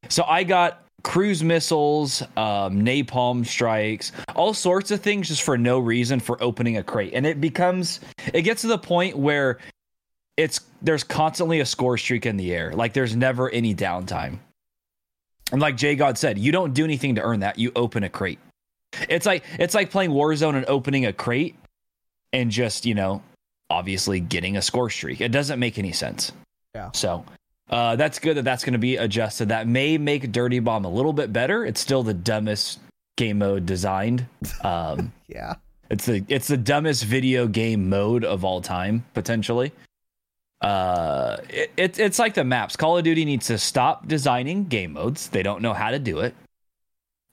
S4: So I got cruise missiles, um, napalm strikes, all sorts of things just for no reason for opening a crate. And it becomes, it gets to the point where it's, there's constantly a score streak in the air. Like there's never any downtime. And like JGOD said, you don't do anything to earn that. You open a crate. It's like it's like playing Warzone and opening a crate and just, you know, obviously getting a score streak. It doesn't make any sense.
S1: Yeah.
S4: So uh, that's good that that's going to be adjusted. That may make Dirty Bomb a little bit better. It's still the dumbest game mode designed. Um,
S1: Yeah.
S4: it's the it's the dumbest video game mode of all time potentially. Uh, it, it it's like the maps. Call of Duty needs to stop designing game modes. They don't know how to do it.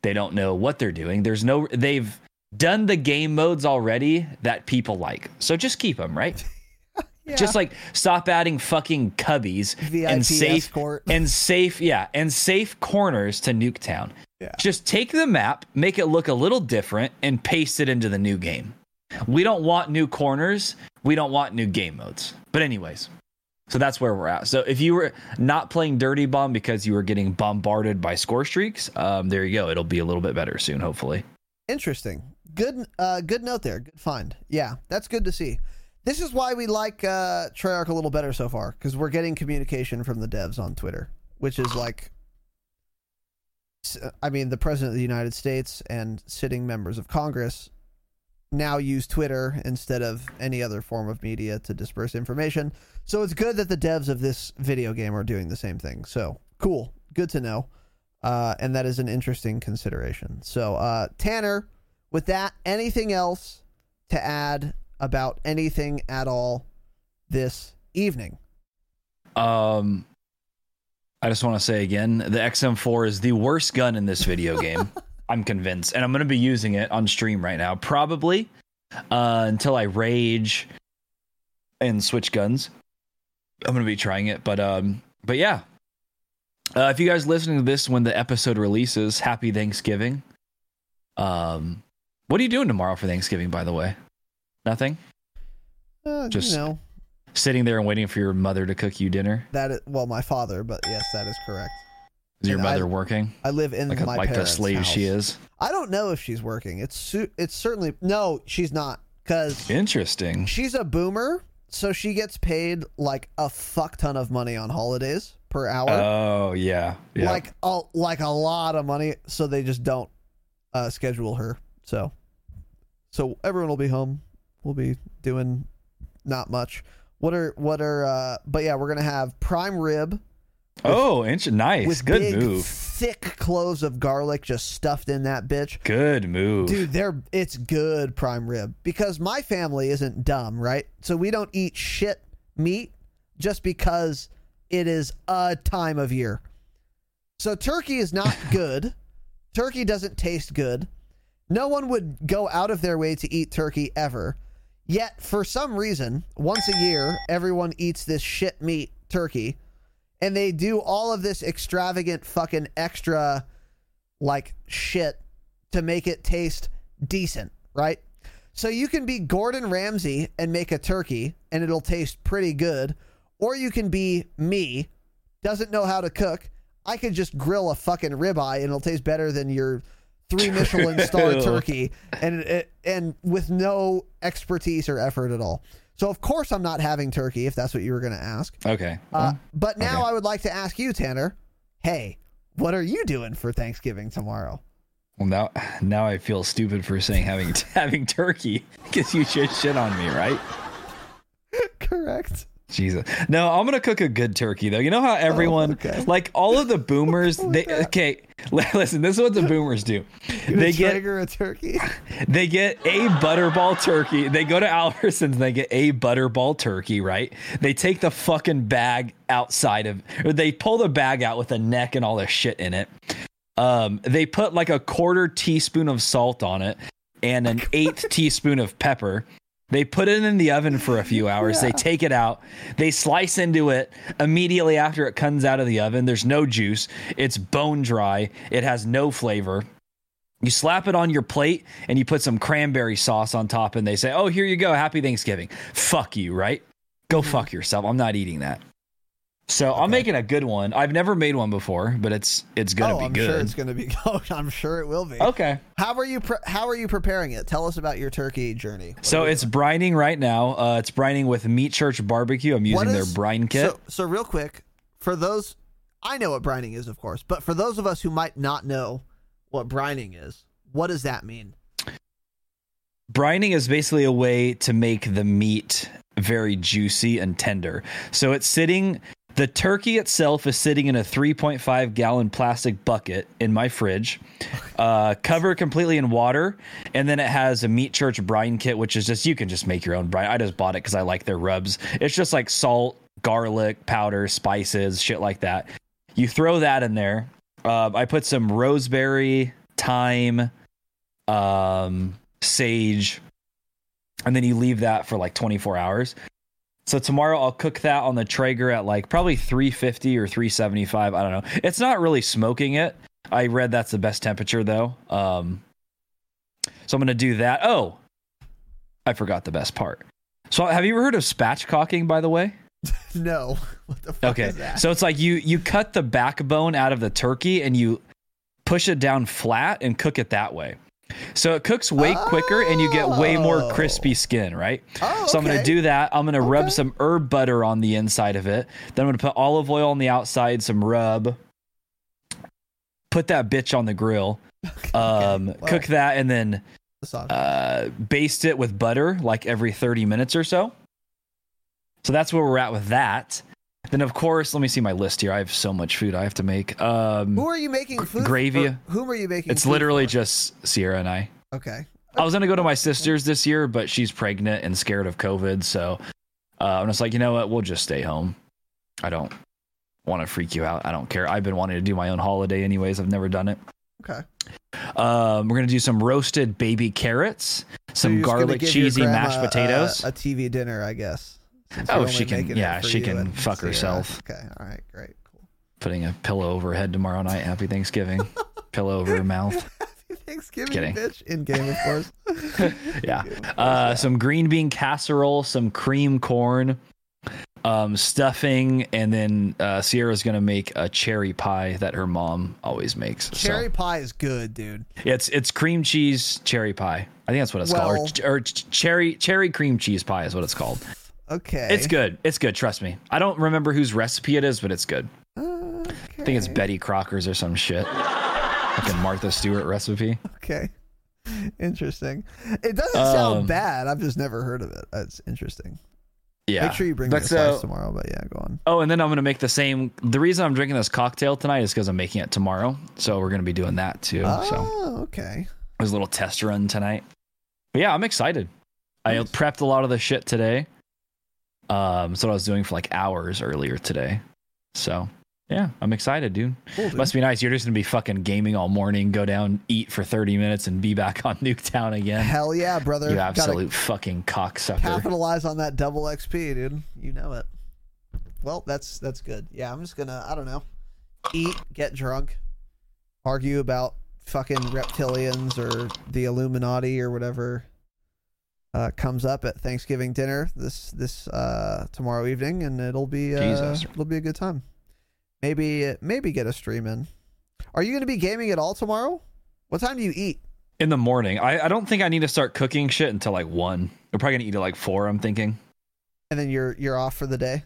S4: They don't know what they're doing. There's no they've done the game modes already that people like. So just keep them, right? Just like stop adding fucking cubbies
S1: VIP
S4: and safe
S1: escort.
S4: and safe, yeah, and safe corners to Nuketown.
S1: Yeah.
S4: Just take the map, make it look a little different, and paste it into the new game. We don't want new corners. We don't want new game modes. But anyways, so that's where we're at. So if you were not playing Dirty Bomb because you were getting bombarded by score streaks, um, there you go. It'll be a little bit better soon, hopefully.
S1: Interesting. Good uh good note there. Good find. Yeah, that's good to see. This is why we like uh Treyarch a little better so far cuz we're getting communication from the devs on Twitter, which is like I mean, the president of the United States and sitting members of Congress now use Twitter instead of any other form of media to disperse information. So it's good that the devs of this video game are doing the same thing. So, cool. Good to know. Uh, and that is an interesting consideration. So, uh, Tanner, with that, anything else to add about anything at all this evening?
S4: Um, I just want to say again, the XM4 is the worst gun in this video game. I'm convinced, and I'm going to be using it on stream right now, probably uh, until I rage and switch guns. I'm going to be trying it, but um, but yeah. Uh, if you guys listening to this when the episode releases, happy Thanksgiving. Um, what are you doing tomorrow for Thanksgiving? By the way, nothing.
S1: Uh,
S4: Just-
S1: you know
S4: Sitting there and waiting for your mother to cook you dinner.
S1: that. Is, well, my father, but yes, that is correct.
S4: Is your
S1: And I-
S4: mother working?
S1: I live in
S4: like
S1: my
S4: like the
S1: parents'
S4: slave she
S1: house.
S4: is.
S1: I don't know if she's working. It's su- it's certainly no, she's not because
S4: Interesting.
S1: she's a boomer, so she gets paid like a fuck ton of money on holidays per hour,
S4: Oh yeah, yeah.
S1: like a like a lot of money. So they just don't uh, schedule her. So so everyone will be home. We'll be doing not much. What are what are? uh But yeah, we're gonna have prime rib
S4: oh, inch nice.
S1: with
S4: Good
S1: big
S4: move.
S1: thick cloves of garlic just stuffed in that bitch.
S4: Good move.
S1: Dude, they're it's good prime rib because my family isn't dumb, right? So we don't eat shit meat just because it is a time of year. So turkey is not good. turkey doesn't taste good. No one would go out of their way to eat turkey ever. Yet for some reason, once a year, everyone eats this shit meat turkey and they do all of this extravagant fucking extra like shit to make it taste decent, right? So you can be Gordon Ramsay and make a turkey and it'll taste pretty good, or you can be me, doesn't know how to cook. I could just grill a fucking ribeye and it'll taste better than your three Michelin star turkey, and it, and with no expertise or effort at all. So of course I'm not having turkey if that's what you were going to ask.
S4: Okay.
S1: Uh, but now
S4: okay.
S1: I would like to ask you, Tanner. Hey, what are you doing for Thanksgiving tomorrow?
S4: Well, now now I feel stupid for saying having having turkey because you just shit on me, right?
S1: Correct.
S4: Jesus. No, I'm gonna cook a good turkey though. You know how everyone,
S1: okay.
S4: like all of the boomers, they okay. Listen, this is what the boomers do. They get
S1: a turkey.
S4: they get a butterball turkey. They go to Albertsons. And they get a butterball turkey. Right? They take the fucking bag outside of, or they pull the bag out with a neck and all the shit in it. Um, they put like a quarter teaspoon of salt on it and an eighth teaspoon of pepper. They put it in the oven for a few hours. They take it out. They slice into it immediately after it comes out of the oven. There's no juice. It's bone dry. It has no flavor. You slap it on your plate and you put some cranberry sauce on top, and they say, Oh, here you go. Happy Thanksgiving. Fuck you, right? Go fuck yourself. I'm not eating that. So I'm making a good one. I've never made one before, but it's it's gonna
S1: oh,
S4: be
S1: I'm
S4: good.
S1: sure it's gonna be. Oh, I'm sure it will be.
S4: okay.
S1: How are you? Pre- how are you preparing it? Tell us about your turkey journey. What
S4: So it's
S1: doing?
S4: brining right now. Uh, it's brining with Meat Church Barbecue. I'm using their brine kit.
S1: So, so real quick, for those, I know what brining is, of course, but for those of us who might not know what brining is, what does that mean?
S4: brining is basically a way to make the meat very juicy and tender. So it's sitting the turkey itself is sitting in a 3.5 gallon plastic bucket in my fridge, uh, covered completely in water, and then it has a Meat Church brine kit, which is just you can just make your own brine. I just bought it because I like their rubs. It's just like salt, garlic powder, spices, shit like that. You throw that in there. Uh, I put some rosemary, thyme, um, sage, and then you leave that for like 24 hours. So tomorrow I'll cook that on the Traeger at like probably 350 or 375. I don't know. It's not really smoking it. I read that's the best temperature though. Um, so I'm gonna do that. Oh, I forgot the best part. So have you ever heard of spatchcocking? By the way.
S1: No. What the fuck
S4: Okay.
S1: is that?
S4: So it's like you you cut the backbone out of the turkey and you push it down flat and cook it that way. So it cooks way quicker and you get way more
S1: Oh.
S4: crispy skin, right?
S1: Oh,
S4: So I'm going to do that. I'm going to rub some herb butter on the inside of it. Then I'm going to put olive oil on the outside, some rub. Put that bitch on the grill. Um,
S1: Well-
S4: cook that and then
S1: The
S4: uh, baste it with butter like every 30 minutes or so. So that's where we're at with that. Then of course, let me see my list here. I have so much food I have to make. Um,
S1: who are you making food?
S4: gravy.
S1: Whom are you making?
S4: it's literally
S1: for?
S4: just Sierra and I.
S1: okay.
S4: I was gonna go to my sister's this year, but she's pregnant and scared of COVID, so uh, I'm just like, you know what? We'll just stay home. I don't want to freak you out. I don't care. I've been wanting to do my own holiday anyways. I've never done it.
S1: Okay.
S4: Um, we're gonna do some roasted baby carrots, some
S1: gonna
S4: garlic cheesy mashed potatoes.
S1: Uh, a TV dinner, I guess.
S4: Oh, she can- yeah, she can fuck herself.
S1: Okay. All right. Great. Cool.
S4: Putting a pillow over her head tomorrow night. Happy Thanksgiving. pillow over her mouth.
S1: Happy Thanksgiving,
S4: Kidding.
S1: bitch. In game, of course.
S4: yeah. Uh, some green bean casserole, some cream corn, um, stuffing, and then uh, Sierra's gonna make a cherry pie that her mom always makes. So,
S1: Cherry pie is good, dude.
S4: it's it's cream cheese cherry pie. I think that's what it's called, or, or cherry cherry cream cheese pie is what it's called.
S1: Okay.
S4: It's good. It's good. Trust me. I don't remember whose recipe it is, but it's good.
S1: Okay.
S4: I think it's Betty Crocker's or some shit. Like a Martha Stewart recipe.
S1: Okay. Interesting. It doesn't sound
S4: Um,
S1: bad. I've just never heard of it. That's interesting.
S4: Yeah.
S1: Make sure you bring
S4: But
S1: me a
S4: so-
S1: slice tomorrow. But yeah, go on.
S4: Oh, and then I'm gonna make the same. The reason I'm drinking this cocktail tonight is because I'm making it tomorrow. So we're gonna be doing that too. So
S1: Oh, okay.
S4: there's a little test run tonight. But yeah, I'm excited. I prepped a lot of the shit today. Um, what I was doing for like hours earlier today. So yeah, I'm excited, dude.
S1: Cool, dude.
S4: Must be nice. You're just gonna be fucking gaming all morning, go down, eat for 30 minutes, and be back on Nuketown again.
S1: Hell yeah, brother.
S4: You
S1: Gotta
S4: absolute fucking cocksucker.
S1: capitalize on that double XP, dude. You know it. Well, that's that's good. Yeah, I'm just gonna I don't know, eat, get drunk, argue about fucking reptilians or the Illuminati or whatever uh, comes up at Thanksgiving dinner this this uh, tomorrow evening, and it'll be uh, it'll be a good time. maybe maybe get a stream in. Are you going to be gaming at all tomorrow? What time do you eat?
S4: In the morning. I, I don't think I need to start cooking shit until like one. I'm probably gonna eat at like four, I'm thinking.
S1: And then you're you're off for the day.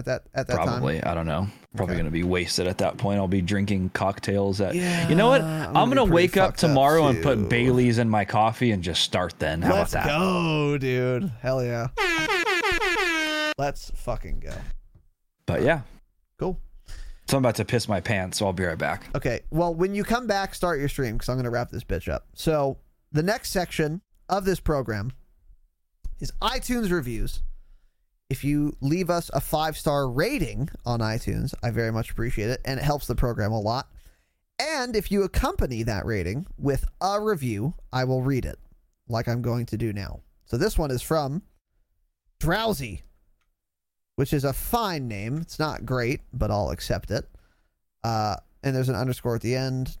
S1: At that at that time.
S4: Probably. I don't know. Probably
S1: Okay.
S4: gonna be wasted at that point. I'll be drinking cocktails at
S1: Yeah,
S4: You know what?
S1: I'm
S4: I'm,
S1: gonna
S4: gonna, wake up
S1: fucked up,
S4: tomorrow and put Bailey's in my coffee and just start then. How
S1: Let's
S4: about that?
S1: go, dude. Hell yeah. Let's fucking go.
S4: But yeah.
S1: Cool.
S4: So I'm about to piss my pants, so I'll be right back.
S1: Okay. Well, when you come back, start your stream because I'm going to wrap this bitch up. So, the next section of this program is iTunes reviews. If you leave us a five star rating on iTunes, I very much appreciate it, and it helps the program a lot. And if you accompany that rating with a review, I will read it, like I'm going to do now. So, this one is from Drowsy, which is a fine name. It's not great, but I'll accept it. Uh, and there's an underscore at the end.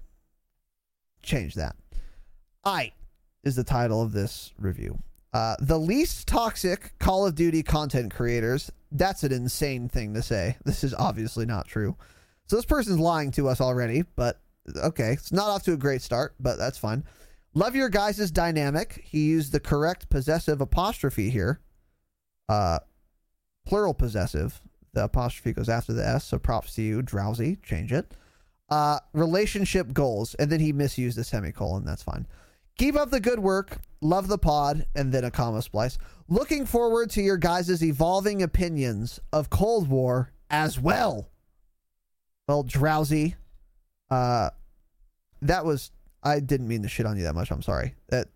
S1: Change that. I is the title of this review. Uh, the least toxic Call of Duty content creators. That's an insane thing to say. This is obviously not true. So this person's lying to us already, but okay. It's not off to a great start, but that's fine. Love your guys' dynamic. He used the correct possessive apostrophe here. Uh, plural possessive. The apostrophe goes after the S, so props to you, drowsy. Change it. Uh, relationship goals, and then he misused the semicolon. That's fine. Keep up the good work. Love the pod, and then a comma splice. Looking forward to your guys' evolving opinions of Cold War as well. Well, drowsy. Uh, that was. I didn't mean to shit on you that much. I'm sorry. That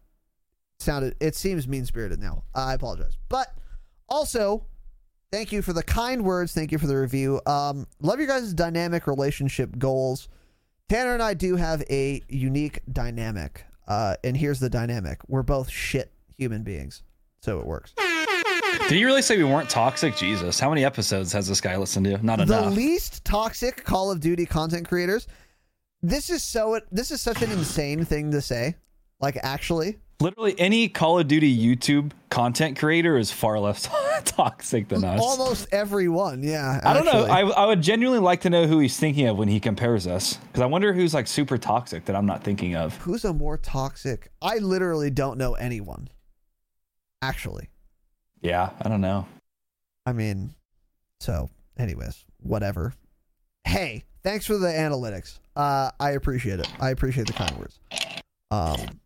S1: sounded. It seems mean spirited now. I apologize. But also, thank you for the kind words. Thank you for the review. Um, love your guys' dynamic relationship goals. Tanner and I do have a unique dynamic. Uh, and here's the dynamic we're both shit human beings. So it works.
S4: Did you really say we weren't toxic? Jesus. How many episodes has this guy listened to? Not enough.
S1: The least toxic Call of Duty content creators. This is so. This is such an insane thing to say. Like, actually,
S4: Literally any Call of Duty YouTube content creator is far less toxic than us.
S1: almost everyone. Yeah.
S4: I don't know. I, I would genuinely like to know who he's thinking of when he compares us. Because I wonder who's like super toxic that I'm not thinking of.
S1: Who's a more toxic? I literally don't know anyone. Actually.
S4: Yeah, I don't know.
S1: I mean, so, anyways, whatever. Hey, thanks for the analytics. Uh, I appreciate it. I appreciate the kind words. Um,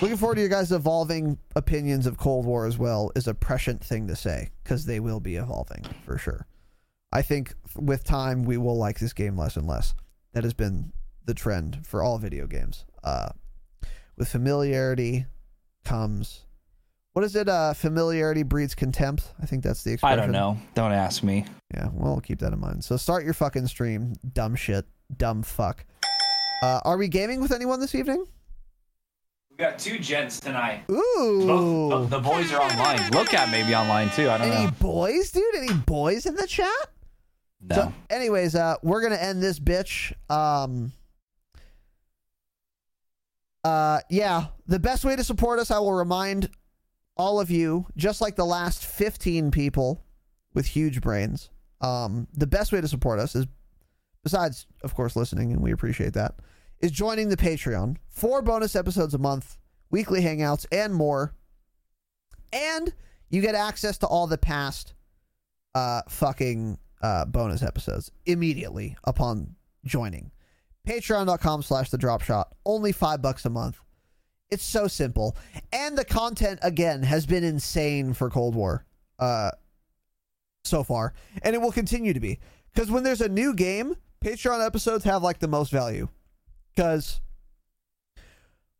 S1: looking forward to your guys' evolving opinions of Cold War as well is a prescient thing to say because they will be evolving for sure. I think with time we will like this game less and less. That has been the trend for all video games. Uh, with familiarity comes what is it? Uh, familiarity breeds contempt. I think that's the expression.
S4: I don't know. Don't ask me.
S1: Yeah, well, we'll keep that in mind. So start your fucking stream, dumb shit, dumb fuck. Uh, are we gaming with anyone this evening?
S4: We got two gents tonight.
S1: Ooh,
S4: the boys are online. Look at maybe online too. I don't know.
S1: any
S4: know.
S1: boys, dude? Any boys in the chat?
S4: No.
S1: So, anyways, uh, we're gonna end this bitch. Um, uh, yeah, the best way to support us, I will remind all of you, just like the last 15 people with huge brains, um, the best way to support us is, besides, of course, listening, and we appreciate that, is joining the Patreon. Four bonus episodes a month, weekly hangouts, and more. And you get access to all the past uh, fucking uh, bonus episodes immediately upon joining. Patreon.com slash the drop shot. Only five bucks a month. It's so simple. And the content, again, has been insane for Cold War uh, so far. And it will continue to be. Because when there's a new game, Patreon episodes have like the most value. Because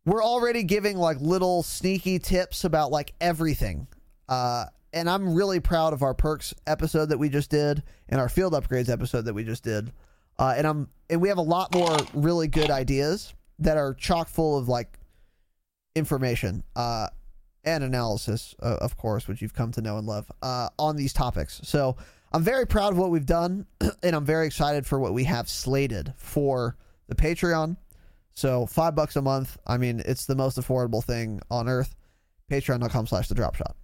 S1: we're already giving like little sneaky tips about like everything. Uh, and I'm really proud of our perks episode that we just did and our field upgrades episode that we just did. Uh, and I'm and we have a lot more really good ideas that are chock full of like information uh, and analysis, uh, of course, which you've come to know and love uh, on these topics. So I'm very proud of what we've done, and I'm very excited for what we have slated for the Patreon. So five bucks a month. I mean, it's the most affordable thing on earth. Patreon.com slash the drop shot.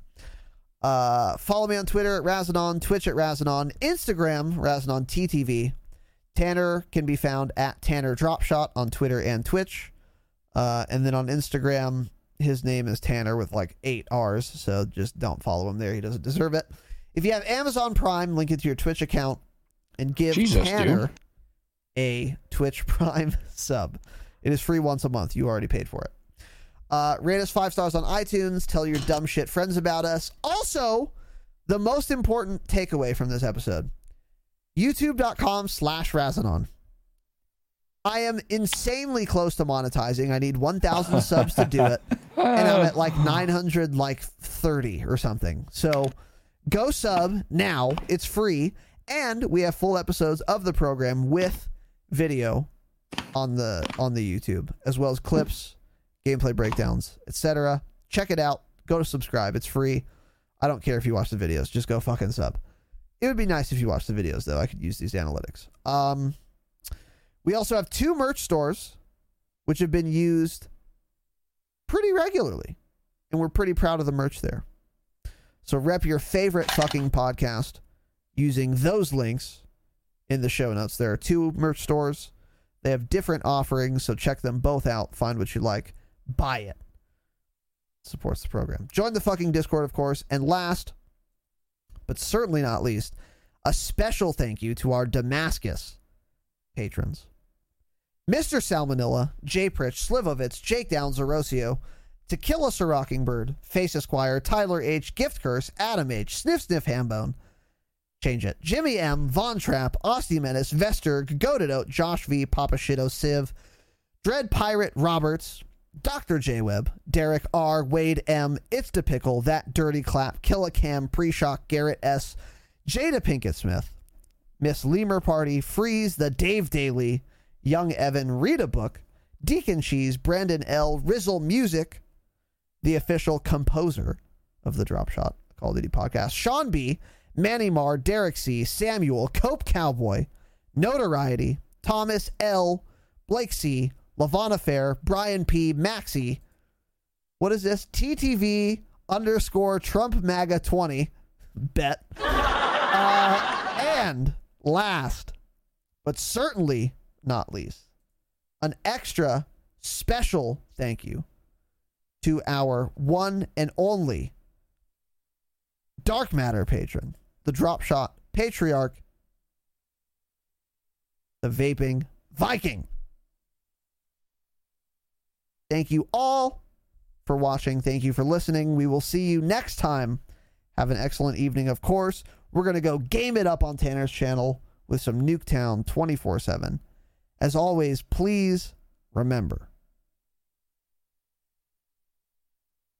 S1: Uh, follow me on Twitter at Razinon, Twitch at Razinon, Instagram, Razinon TTV. Tanner can be found at Tanner Dropshot on Twitter and Twitch. Uh, and then on Instagram, his name is Tanner with like eight R's. So just don't follow him there. He doesn't deserve it. If you have Amazon Prime, link it to your Twitch account and give
S3: Jesus,
S1: Tanner a Twitch Prime sub. It is free once a month. You already paid for it. Uh, rate us five stars on iTunes. Tell your dumb shit friends about us. Also, the most important takeaway from this episode youtube.com slash Razinon. I am insanely close to monetizing. I need 1,000 subs to do it. And I'm at like 900, like 30 or something. So go sub now. It's free. And we have full episodes of the program with video on the on the YouTube, as well as clips, gameplay breakdowns, etc. Check it out. Go to subscribe. It's free. I don't care if you watch the videos. Just go fucking sub. It would be nice if you watch the videos, though. I could use these analytics. Um, we also have two merch stores, which have been used pretty regularly, and we're pretty proud of the merch there. So rep your favorite fucking podcast using those links in the show notes. There are two merch stores. They have different offerings, so check them both out. Find what you like, buy it. Supports the program. Join the fucking Discord, of course. And last, but certainly not least, a special thank you to our Damascus patrons. Mr. Salmonella, Jay Pritch, Slivovitz, Jake Downs, Orosio, Tequila Sir Rockingbird, Face Esquire, Tyler H, Gift Curse, Adam H, Sniff Sniff Hambone, change it, Jimmy M, Von Trapp, Austin Menace, Vesterg, Goated Oat, Josh V, Papa Shido, Civ, Dread Pirate Roberts, Dr. J Web, Derek R, Wade M, It's the Pickle, That Dirty Clap, Killicam, Pre-Shock, Garrett S, Jada Pinkett Smith, Miss Lemur Party, Freeze, The Dave Daily, Young Evan, Read a Book, Deacon Cheese, Brandon L, Rizzle Music, the official composer of the Drop Shot Call of Duty podcast, Sean B, Manny Marr, Derek C, Samuel, Cope Cowboy, Notoriety, Thomas L, Blake C, Lavana Fair, Brian P, Maxi. What is this? TTV underscore Trump MAGA 20. Bet. Uh, and last, but certainly not least, an extra special thank you to our one and only Dark Matter patron, the Drop Shot Patriarch, the Vaping Viking. Thank you all for watching. Thank you for listening. We will see you next time. Have an excellent evening, of course. We're going to go game it up on Tanner's channel with some Nuketown 24 7. As always, please remember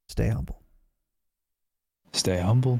S1: stay humble.
S4: Stay humble.